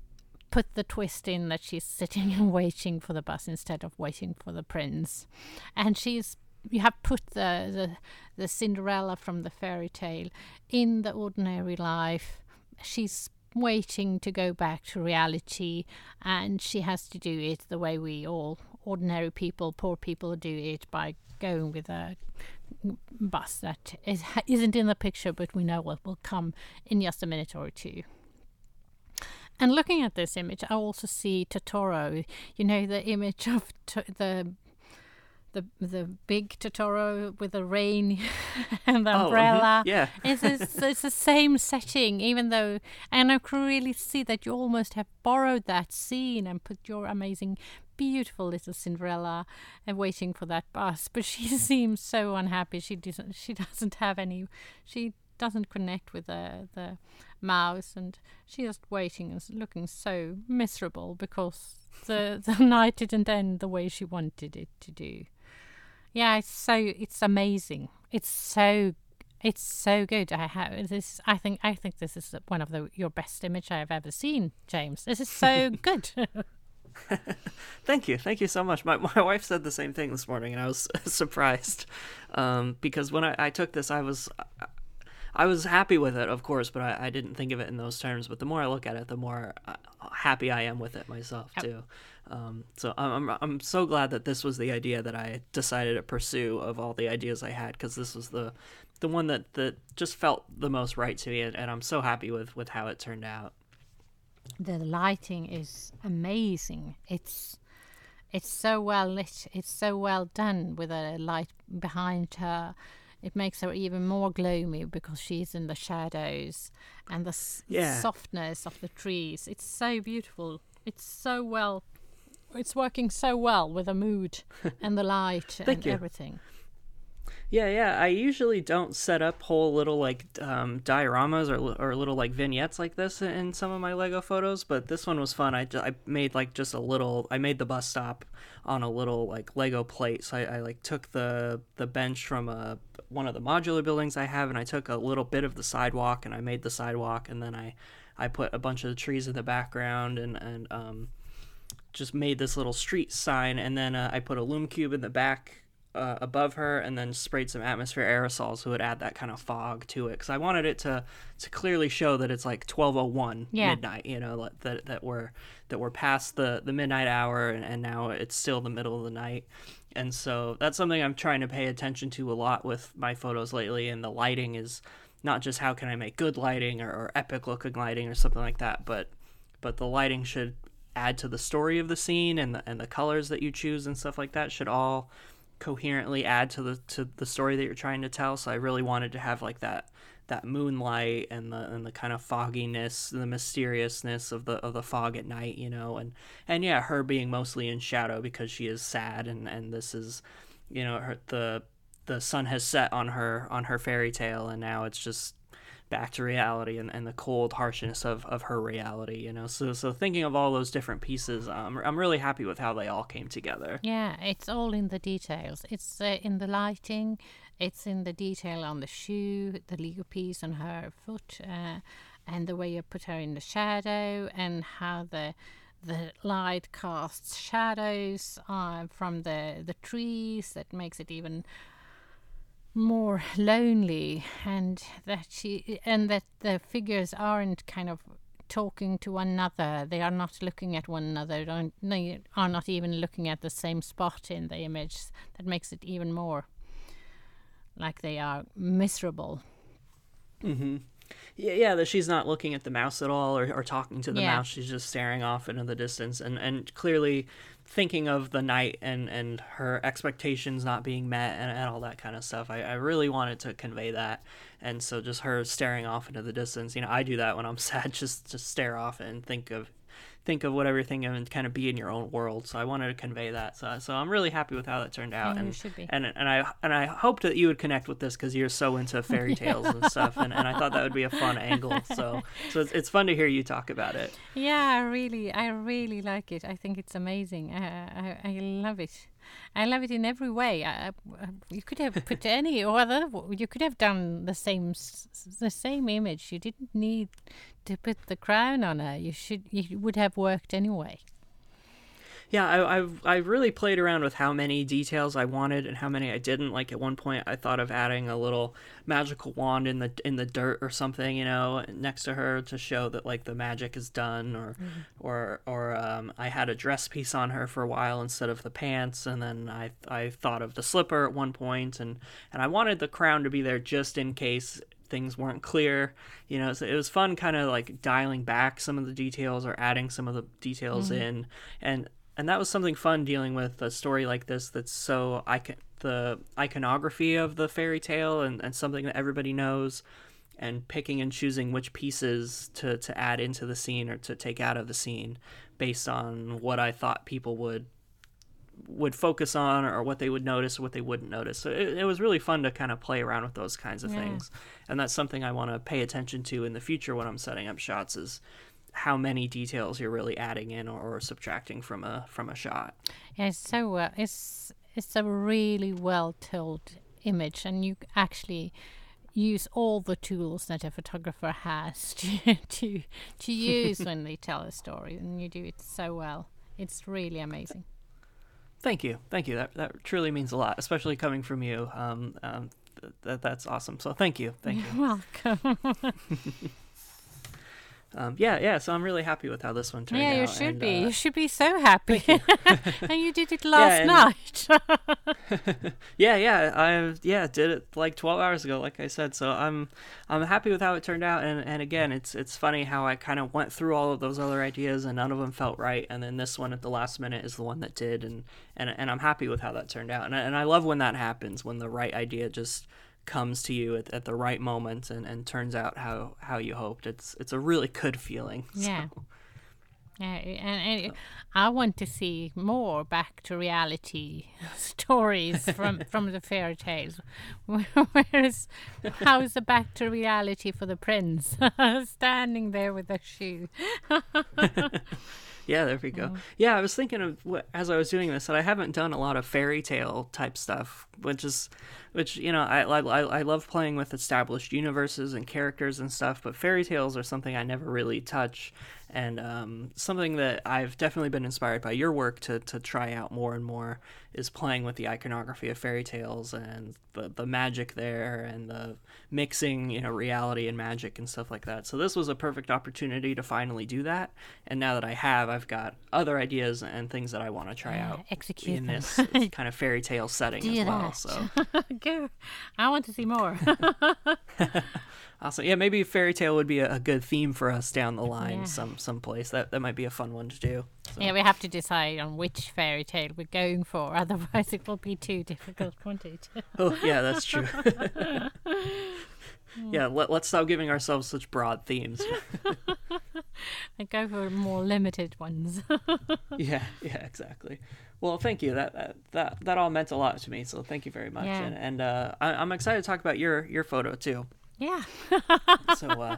S2: put the twist in that she's sitting and waiting for the bus instead of waiting for the prince. And she's you have put the, the the Cinderella from the fairy tale in the ordinary life. She's waiting to go back to reality, and she has to do it the way we all ordinary people, poor people, do it by going with a bus that is, isn't in the picture, but we know what will come in just a minute or two. And looking at this image, I also see Totoro. You know the image of to- the the the big Totoro with the rain and the oh, umbrella.
S1: Mm-hmm. Yeah,
S2: it's, it's, it's the same setting, even though, and I can really see that you almost have borrowed that scene and put your amazing, beautiful little Cinderella and waiting for that bus. But she seems so unhappy. She doesn't. She doesn't have any. She doesn't connect with the the mouse, and she's just waiting and looking so miserable because the the night didn't end the way she wanted it to do. Yeah, it's so it's amazing. It's so it's so good. I have this. I think I think this is one of the your best image I have ever seen, James. This is so good.
S1: Thank you, thank you so much. My my wife said the same thing this morning, and I was surprised um, because when I, I took this, I was I was happy with it, of course, but I, I, didn't think of it in those terms. But the more I look at it, the more uh, happy I am with it myself too. Um, so I'm, I'm I'm so glad that this was the idea that I decided to pursue of all the ideas I had because this was the the one that that just felt the most right to me, and, and I'm so happy with with how it turned out.
S2: The lighting is amazing. It's it's so well lit. It's so well done with a light behind her it makes her even more gloomy because she's in the shadows and the yeah. softness of the trees. It's so beautiful. It's so well. It's working so well with the mood and the light and you. everything.
S1: Yeah, yeah. I usually don't set up whole little like um, dioramas or or little like vignettes like this in some of my Lego photos, but this one was fun. I, I made like just a little. I made the bus stop on a little like Lego plate. So I, I like took the the bench from a uh, one of the modular buildings I have, and I took a little bit of the sidewalk and I made the sidewalk, and then I I put a bunch of trees in the background and and um, just made this little street sign, and then uh, I put a Lume Cube in the back uh, above her, and then sprayed some atmosphere aerosols so it would add that kind of fog to it. Because I wanted it to to clearly show that it's like twelve oh one
S2: Yeah.
S1: midnight. You know that that we're that we're past the the midnight hour, and, and now it's still the middle of the night. And so that's something I'm trying to pay attention to a lot with my photos lately. And the lighting is not just how can I make good lighting or, or epic looking lighting or something like that, but but the lighting should add to the story of the scene and the, and the colors that you choose and stuff like that should all coherently add to the to the story that you're trying to tell. So I really wanted to have like that that moonlight and the and the kind of fogginess, the mysteriousness of the of the fog at night, you know, and and yeah, her being mostly in shadow because she is sad and and this is, you know, her the the sun has set on her on her fairy tale and now it's just back to reality and, and the cold harshness of, of her reality you know so so thinking of all those different pieces um, i'm really happy with how they all came together
S2: Yeah, it's all in the details. It's uh, in the lighting, it's in the detail on the shoe, the Lego piece on her foot, uh, and the way you put her in the shadow, and how the the light casts shadows uh, from the the trees that makes it even more lonely and that she and that the figures aren't kind of talking to one another. They are not looking at one another. Don't they are not even looking at the same spot in the image. That makes it even more like they are miserable.
S1: Mm-hmm. Yeah, yeah, that she's not looking at the mouse at all or, or talking to the
S2: Yeah.
S1: mouse. She's just staring off into the distance and, and clearly thinking of the night and, and her expectations not being met and, and all that kind of stuff. I, I really wanted to convey that. And so just her staring off into the distance. You know, I do that when I'm sad, just just stare off and think of think of what everything and kind of be in your own world. So I wanted to convey that. So so I'm really happy with how that turned out. And
S2: should be.
S1: and and I and I hoped that you would connect with this because you're so into fairy tales and stuff, and, and I thought that would be a fun angle. So so it's, it's fun to hear you talk about it.
S2: Yeah, really, I really like it. I think it's amazing. I, I, I love it. I love it in every way. I, I, you could have put any or other. You could have done the same, the same image. You didn't need to put the crown on her. You should. You would have worked anyway.
S1: Yeah, I, I I really played around with how many details I wanted and how many I didn't. Like at one point, I thought of adding a little magical wand in the in the dirt or something, you know, next to her to show that like the magic is done. Or or or um, I had a dress piece on her for a while instead of the pants, and then I I thought of the slipper at one point, and and I wanted the crown to be there just in case things weren't clear you know so it was fun kind of like dialing back some of the details or adding some of the details in and and that was something fun dealing with a story like this that's so icon the iconography of the fairy tale and, and something that everybody knows and picking and choosing which pieces to, to add into the scene or to take out of the scene based on what I thought people would would focus on or what they would notice or what they wouldn't notice. So it, it was really fun to kind of play around with those kinds of
S2: Yeah.
S1: things. And that's something I want to pay attention to in the future when I'm setting up shots is how many details you're really adding in or, or subtracting from a from a shot.
S2: Yeah, it's so well. It's it's a really well told image, and you actually use all the tools that a photographer has to to, to use when they tell a story, and you do it so well. It's really amazing.
S1: Thank you, thank you. That that truly means a lot, especially coming from you. Um, um, th- that that's awesome. So thank you, thank you.
S2: You're welcome.
S1: Um, yeah, yeah. So I'm really happy with how this one turned out.
S2: yeah, you should
S1: and,
S2: be.
S1: uh,
S2: you should be so happy. and you did it last
S1: and-
S2: night.
S1: yeah, yeah, I yeah did it like 12 hours ago, like I said. So I'm I'm happy with how it turned out. And and again, it's it's funny how I kind of went through all of those other ideas and none of them felt right. And then this one at the last minute is the one that did. And and and I'm happy with how that turned out. And I, and I love when that happens when the right idea just comes to you at, at the right moment and, and turns out how how you hoped. It's it's a really good feeling. So-
S2: Yeah. Yeah, and, and I want to see more back to reality stories from from the fairy tales. Whereas, how's the back to reality for the prince standing there with a shoe?
S1: Yeah, there we go. Uh-huh. Yeah, I was thinking of what, as I was doing this that I haven't done a lot of fairy tale type stuff, which is, which you know, I I I love playing with established universes and characters and stuff, but fairy tales are something I never really touch, and um, something that I've definitely been inspired by your work to to try out more and more is playing with the iconography of fairy tales and the the magic there and the mixing you know reality and magic and stuff like that. So this was a perfect opportunity to finally do that, and now that I have, I've got other ideas and things that I want to try
S2: Yeah,
S1: out
S2: execute
S1: in
S2: them.
S1: this kind of fairy tale setting as well. So.
S2: I want to see more.
S1: awesome. Yeah, maybe fairy tale would be a, a good theme for us down the line,
S2: Yeah.
S1: some someplace. That that might be a fun one to do. So.
S2: yeah, we have to decide on which fairy tale we're going for. Otherwise, it will be too difficult, won't it?
S1: Oh, yeah, that's true. yeah, let, let's stop giving ourselves such broad themes.
S2: I go for more limited ones.
S1: yeah, yeah, exactly. Well, thank you. That that that, that all meant a lot to me. So thank you very much.
S2: Yeah.
S1: And, and uh, I, I'm excited to talk about your your photo too.
S2: Yeah.
S1: So uh,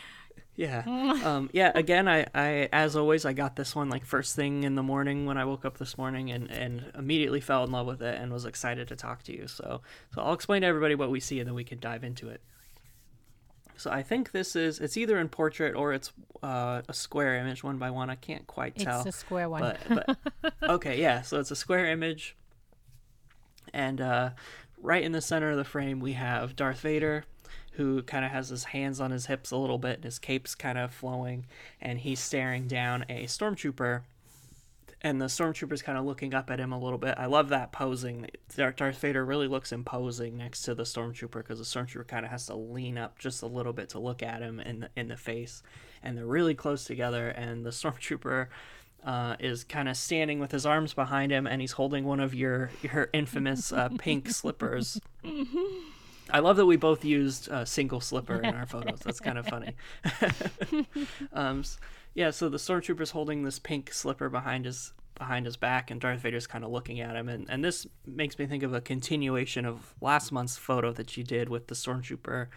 S1: yeah, um, yeah. Again, I, I as always I got this one like first thing in the morning when I woke up this morning and and immediately fell in love with it and was excited to talk to you. So so I'll explain to everybody what we see and then we can dive into it. So I think this is it's either in portrait or it's uh, a square image one by one. I can't quite tell.
S2: It's a square one.
S1: But, but okay, yeah. So it's a square image, and uh, right in the center of the frame we have Darth Vader, who kind of has his hands on his hips a little bit, and his cape's kind of flowing, and he's staring down a stormtrooper. And the stormtrooper's kind of looking up at him a little bit. I love that posing. Darth Vader really looks imposing next to the stormtrooper because the stormtrooper kind of has to lean up just a little bit to look at him in the, in the face, and they're really close together. And the stormtrooper uh, is kind of standing with his arms behind him, and he's holding one of your your infamous uh, pink slippers. I love that we both used a single slipper in our photos. That's kind of funny. um, yeah, so the stormtrooper's holding this pink slipper behind his behind his back, and Darth Vader's kind of looking at him, and and this makes me think of a continuation of last month's photo that you did with the stormtrooper.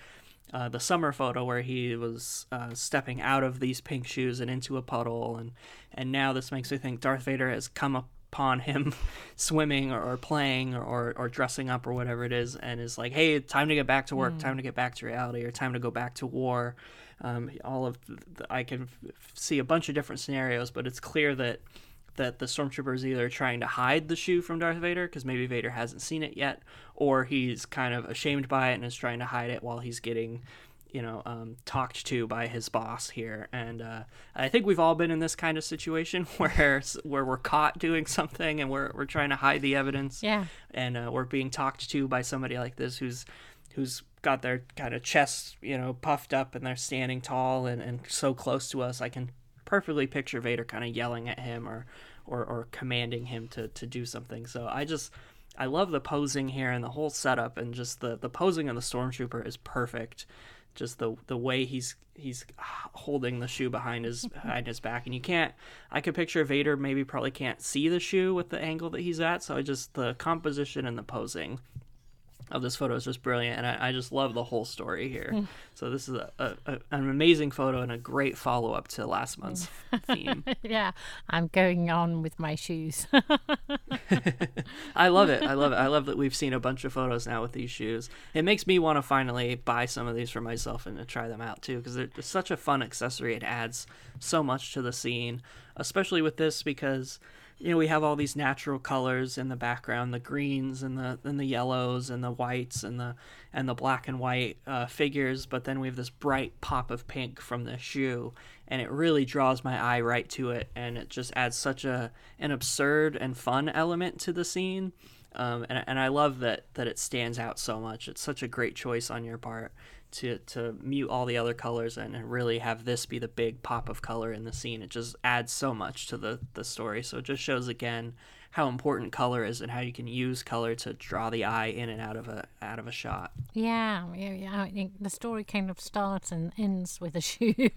S1: Uh, the summer photo where he was uh, stepping out of these pink shoes and into a puddle, and and now this makes me think Darth Vader has come upon him swimming or, or playing or, or, dressing up or whatever it is, and is like, hey, time to get back to work, time to get back to reality, or time to go back to war. Um, all of the, I can f- see a bunch of different scenarios, but it's clear that that the stormtrooper is either trying to hide the shoe from Darth Vader because maybe Vader hasn't seen it yet, or he's kind of ashamed by it and is trying to hide it while he's getting, you know, um, talked to by his boss here. And uh, I think we've all been in this kind of situation where where we're caught doing something and we're we're trying to hide the evidence
S2: yeah.
S1: and uh, we're being talked to by somebody like this who's who's got their kind of chest you know puffed up and they're standing tall and, and so close to us i can perfectly picture vader kind of yelling at him or or, or commanding him to, to do something so i just i love the posing here and the whole setup and just the, the posing of the stormtrooper is perfect just the the way he's he's holding the shoe behind his behind his back. And you can't i could picture vader maybe probably can't see the shoe with the angle that he's at. So I just the composition and the posing of this photo is just brilliant and i, I just love the whole story here hmm. so this is a, a, a- an amazing photo and a great follow-up to last month's hmm. theme
S2: yeah. I'm going on with my shoes.
S1: I love it. I love it. I love that we've seen a bunch of photos now with these shoes. It makes me want to finally buy some of these for myself and to try them out too, because they're such a fun accessory. It adds so much to the scene, especially with this because you know we have all these natural colors in the background, the greens and the and the yellows and the whites and the and the black and white uh, figures, but then we have this bright pop of pink from the shoe, and it really draws my eye right to it, and it just adds such a an absurd and fun element to the scene. Um, and, and I love that that it stands out so much. It's such a great choice on your part to to mute all the other colors and, really have this be the big pop of color in the scene. It just adds so much to the the story. So it just shows again how important color is and how you can use color to draw the eye in and out of a out of a shot.
S2: yeah, yeah, yeah. I think the story kind of starts and ends with a shoe.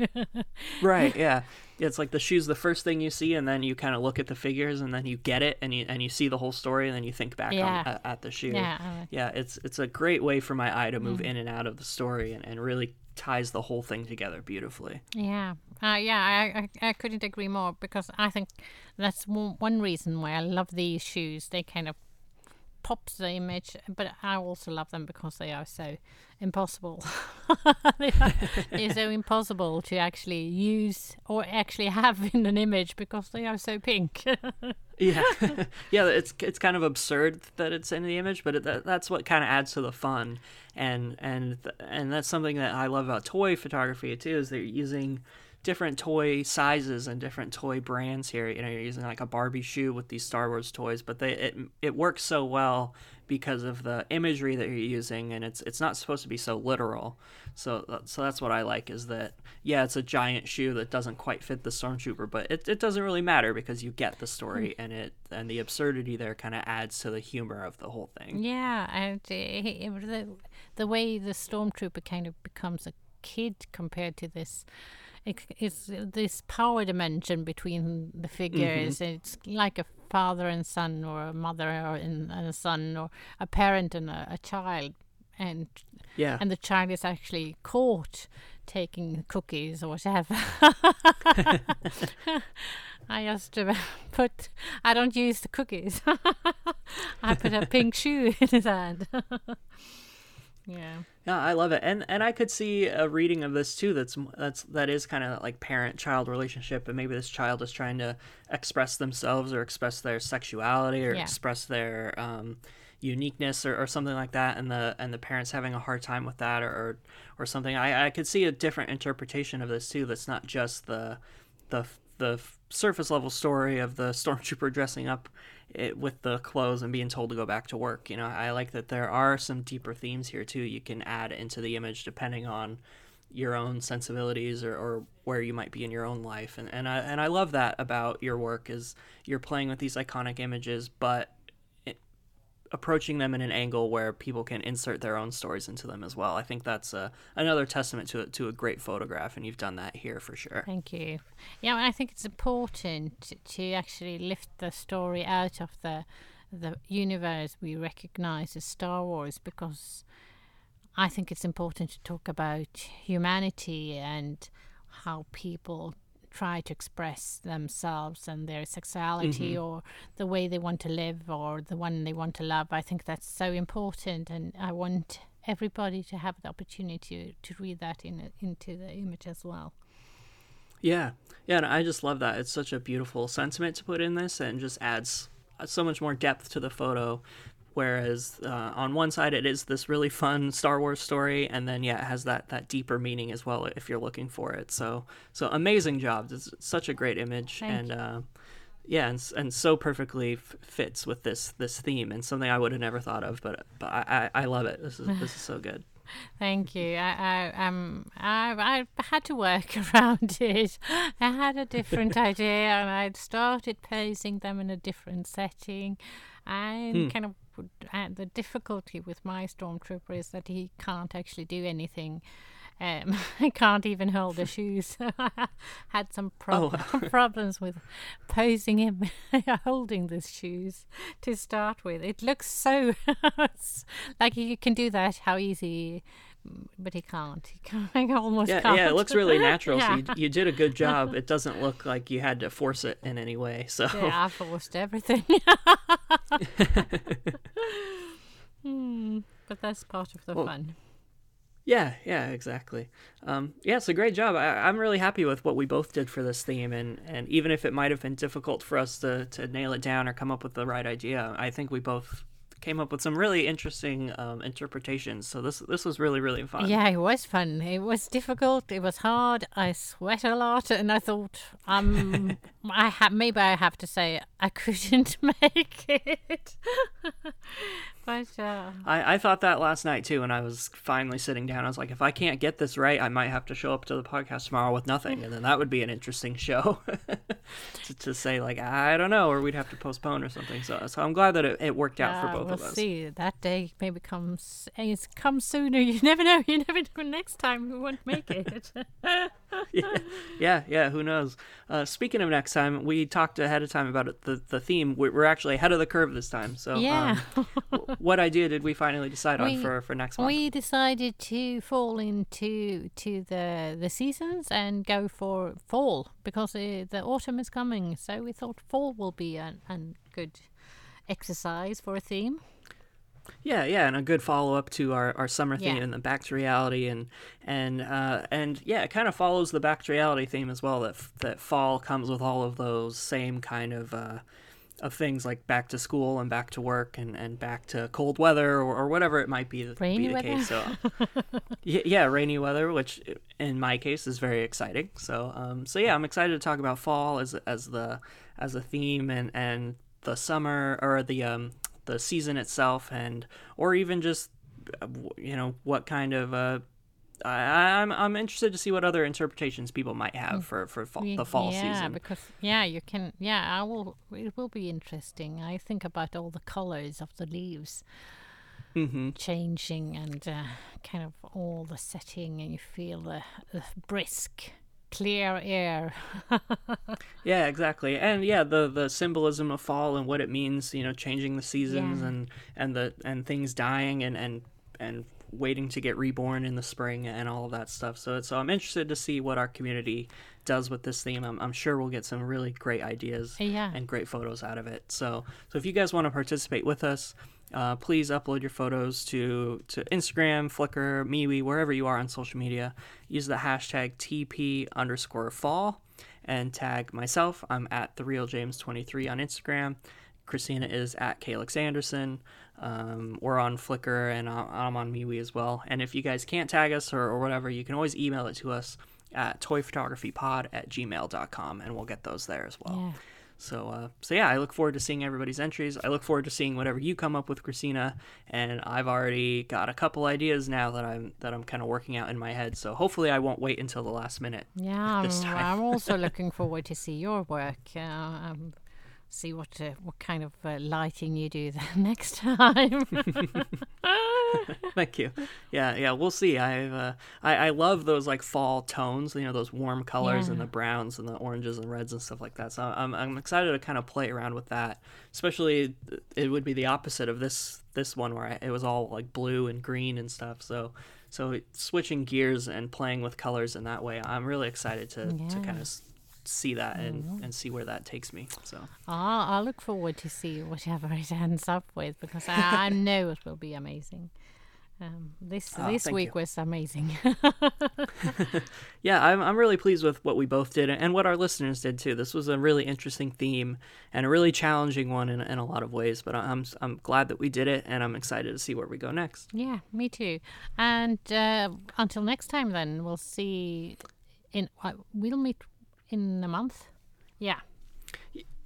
S1: Right. Yeah. It's like the shoe's the first thing you see, and then you kind of look at the figures, and then you get it, and you and you see the whole story, and then you think back
S2: Yeah.
S1: on, at, at the shoe.
S2: Yeah,
S1: Yeah. It's it's a great way for my eye to move mm. in and out of the story, and, and really ties the whole thing together beautifully.
S2: yeah, Uh, yeah, I, I I couldn't agree more because I think that's one one reason why I love these shoes. They kind of pops the image, but I also love them because they are so impossible. they are, they're so impossible to actually use or actually have in an image because they are so pink.
S1: yeah, yeah. It's it's kind of absurd that it's in the image, but it, that, that's what kind of adds to the fun, and and and that's something that I love about toy photography too. Is they're using different toy sizes and different toy brands here. You know, you're using like a Barbie shoe with these Star Wars toys, but they it it works so well because of the imagery that you're using, and it's it's not supposed to be so literal. So so that's what I like is that yeah, it's a giant shoe that doesn't quite fit the stormtrooper, but it, it doesn't really matter because you get the story mm. and it and the absurdity there kind of adds to the humor of the whole thing.
S2: Yeah, and the the way the stormtrooper kind of becomes a kid compared to this it's this power dimension between the figures. Mm-hmm. It's like a father and son, or a mother and, a son, or a parent and a, a child, and
S1: yeah,
S2: and the child is actually caught taking cookies or whatever. I just uh, put. I don't use the cookies. I put a pink shoe in his hand. Yeah.
S1: Yeah, I love it, and and I could see a reading of this too. That's that's that is kind of like parent-child relationship, and maybe this child is trying to express themselves or express their sexuality or yeah. express their um, uniqueness or, or something like that, and the and the parents having a hard time with that or or, or something. I I could see a different interpretation of this too. That's not just the the the surface level story of the stormtrooper dressing up it, with the clothes and being told to go back to work. You know, I like that there are some deeper themes here too. You can add into the image depending on your own sensibilities or, or where you might be in your own life and, and I and I love that about your work is you're playing with these iconic images but approaching them in an angle where people can insert their own stories into them as well. I think that's a, another testament to to a great photograph, and you've done that here for sure.
S2: Thank you. Yeah, I think it's important to actually lift the story out of the the universe we recognize as Star Wars because I think it's important to talk about humanity and how people try to express themselves and their sexuality mm-hmm. or the way they want to live or the one they want to love. I think that's so important, and I want everybody to have the opportunity to, read that in into the image as well.
S1: Yeah, yeah, I just love that. It's such a beautiful sentiment to put in this, and just adds so much more depth to the photo whereas uh, on one side it is this really fun Star Wars story, and then yeah, it has that that deeper meaning as well if you're looking for it. So so amazing job! It's such a great image,
S2: Thank
S1: and uh, yeah, and, and so perfectly f- fits with this this theme and something I would have never thought of, but but I, I, I love it. This is this is so good.
S2: Thank you. I, I um I I had to work around it. I had a different idea, and I'd started posing them in a different setting, and hmm. kind of uh, the difficulty with my stormtrooper is that he can't actually do anything. Um, I can't even hold the shoes. I had some prob- oh. problems with posing him holding the shoes to start with. It looks so like you can do that. How easy but he can't. He can't. I almost
S1: yeah,
S2: can't.
S1: Yeah, it looks really natural. yeah. So you, you, did a good job. It doesn't look like you had to force it in any way. So
S2: yeah, I forced everything. hmm, but that's part of the well, fun.
S1: Yeah, yeah, exactly. Um, yeah, it's a great job. I, am really happy with what we both did for this theme, and, and even if it might have been difficult for us to, to nail it down or come up with the right idea, I think we both came up with some really interesting um, interpretations. So this this was really really fun.
S2: Yeah, it was fun. It was difficult. It was hard. I sweat a lot, and I thought, um, I ha- maybe I have to say I couldn't make it. but uh...
S1: I I thought that last night too, when I was finally sitting down. I was like, if I can't get this right, I might have to show up to the podcast tomorrow with nothing, and then that would be an interesting show. to, to say like I don't know, or we'd have to postpone or something. So so I'm glad that it, it worked out for
S2: Ah,
S1: both
S2: we'll
S1: of us.
S2: see. That day maybe comes. It's come sooner. You never know. You never know. Next time we won't make it.
S1: Yeah, yeah. Who knows? Uh, speaking of next time, we talked ahead of time about it, the the theme. We- We're actually ahead of the curve this time. So
S2: Yeah.
S1: um, what idea did we finally decide on
S2: We-
S1: for for next month?
S2: we decided to fall into to the the seasons and go for fall because uh, the autumn is coming. So we thought fall will be a an good exercise for a theme.
S1: Yeah, yeah, and a good follow up to our, our summer theme
S2: Yeah.
S1: and the back to reality, and and uh, and yeah, it kind of follows the back to reality theme as well. That f- that fall comes with all of those same kind of uh, of things like back to school and back to work and, and back to cold weather or, or whatever it might be, the-
S2: Rainy
S1: be the
S2: weather.
S1: case. So yeah, yeah, rainy weather, which in my case is very exciting. So um, so yeah, I'm excited to talk about fall as as the as a theme and and the summer or the um the season itself and or even just uh, you know what kind of uh I, I'm I'm interested to see what other interpretations people might have for for fall, the fall
S2: yeah,
S1: season.
S2: Yeah, because yeah, you can. Yeah, I will. It will be interesting. I think about all the colors of the leaves
S1: hmm
S2: changing and uh, kind of all the setting, and you feel the, the brisk, clear air.
S1: Yeah, exactly. And yeah, the the symbolism of fall and what it means, you know, changing the seasons
S2: Yeah.
S1: and and the and things dying and and and waiting to get reborn in the spring and all of that stuff. So so I'm interested to see what our community does with this theme. I'm, I'm sure we'll get some really great ideas
S2: Yeah.
S1: and great photos out of it. So so if you guys want to participate with us, uh, please upload your photos to to Instagram, Flickr, MeWe, wherever you are on social media. Use the hashtag TP underscore fall and tag myself. I'm at the real James 23 on Instagram. Christina is at Calix Anderson. Um, we're on Flickr and I'm on MeWe as well. And if you guys can't tag us or, or whatever, you can always email it to us at toyphotographypod at gmail.com and we'll get those there as well.
S2: Yeah.
S1: So, uh, so yeah, I look forward to seeing everybody's entries. I look forward to seeing whatever you come up with, Christina. And I've already got a couple ideas now that I'm that I'm kind of working out in my head. So hopefully, I won't wait until the last minute.
S2: Yeah,
S1: this
S2: I'm,
S1: time.
S2: I'm also looking forward to see your work. Uh, um, see what uh, what kind of uh, lighting you do the next time.
S1: Thank you. Yeah, yeah, we'll see. I've uh, I I love those like fall tones. You know, those warm colors and the browns and the oranges and reds and stuff like that. So I'm I'm excited to kind of play around with that. Especially, it would be the opposite of this this one where I, it was all like blue and green and stuff. So so switching gears and playing with colors in that way, I'm really excited to to
S2: Yeah. Mm-hmm.
S1: kind of see that and and see where that takes me. So.
S2: Ah, I look forward to see whatever it ends up with because I, I know it will be amazing. Um, this
S1: Oh,
S2: this week
S1: you.
S2: was amazing.
S1: Yeah, I'm, I'm really pleased with what we both did and what our listeners did too. This was a really interesting theme and a really challenging one in, in a lot of ways, but I'm, I'm glad that we did it and I'm excited to see where we go next.
S2: yeah, me too. And uh, until next time, then we'll see. In uh, we'll meet in a month. Yeah.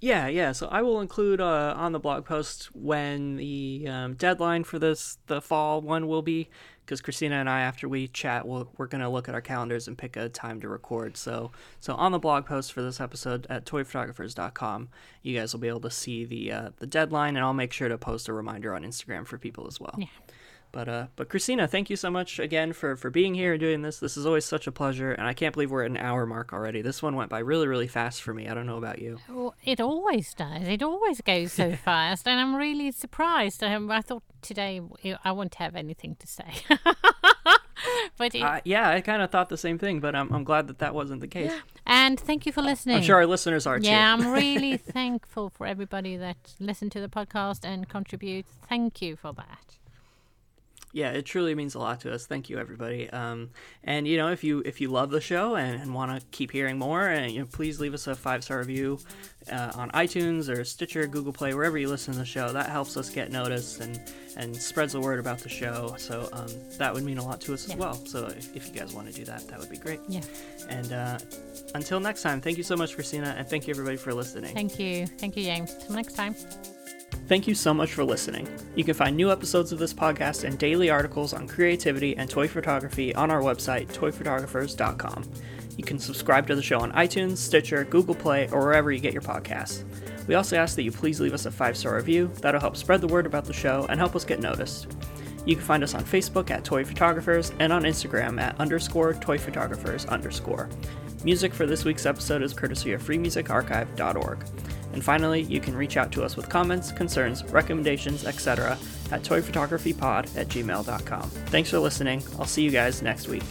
S1: Yeah, yeah. So I will include uh, on the blog post when the um, deadline for this the fall one will be, because Christina and I, after we chat, we'll, we're gonna look at our calendars and pick a time to record. So so on the blog post for this episode at toyphotographers.com, you guys will be able to see the uh, the deadline, and I'll make sure to post a reminder on Instagram for people as well.
S2: Yeah.
S1: But uh, but Christina, thank you so much again for for being here and doing this. This is always such a pleasure, and I can't believe we're at an hour mark already. This one went by really really fast for me. I don't know about you.
S2: Well, it always does. It always goes so fast, and I'm really surprised. Um, I thought today I won't have anything to say, but it,
S1: Uh, yeah, I kind of thought the same thing, but I'm, I'm glad that that wasn't the case.
S2: and thank you for listening.
S1: I'm sure our listeners are too.
S2: Yeah, I'm really thankful for everybody that listened to the podcast and contribute. Thank you for that.
S1: Yeah, it truly means a lot to us. Thank you, everybody. Um, and you know, if you if you love the show and, and want to keep hearing more, and you know, please leave us a five star review uh, on iTunes or Stitcher, Google Play, wherever you listen to the show. That helps us get noticed and and spreads the word about the show. So um, that would mean a lot to us as well. So if, if you guys want to do that, that would be great.
S2: Yeah,
S1: And uh, until next time, thank you so much, Christina, and thank you everybody for listening.
S2: thank you, thank you, James. Till next time.
S1: Thank you so much for listening. You can find new episodes of this podcast and daily articles on creativity and toy photography on our website, toyphotographers.com. You can subscribe to the show on iTunes, Stitcher, Google Play, or wherever you get your podcasts. We also ask that you please leave us a five star review. That'll help spread the word about the show and help us get noticed. You can find us on Facebook at Toy Photographers and on Instagram at underscore Toy Photographers underscore. Music for this week's episode is courtesy of freemusicarchive.org. And finally, you can reach out to us with comments, concerns, recommendations, etc. at toyphotographypod at gmail.com. Thanks for listening. I'll see you guys next week.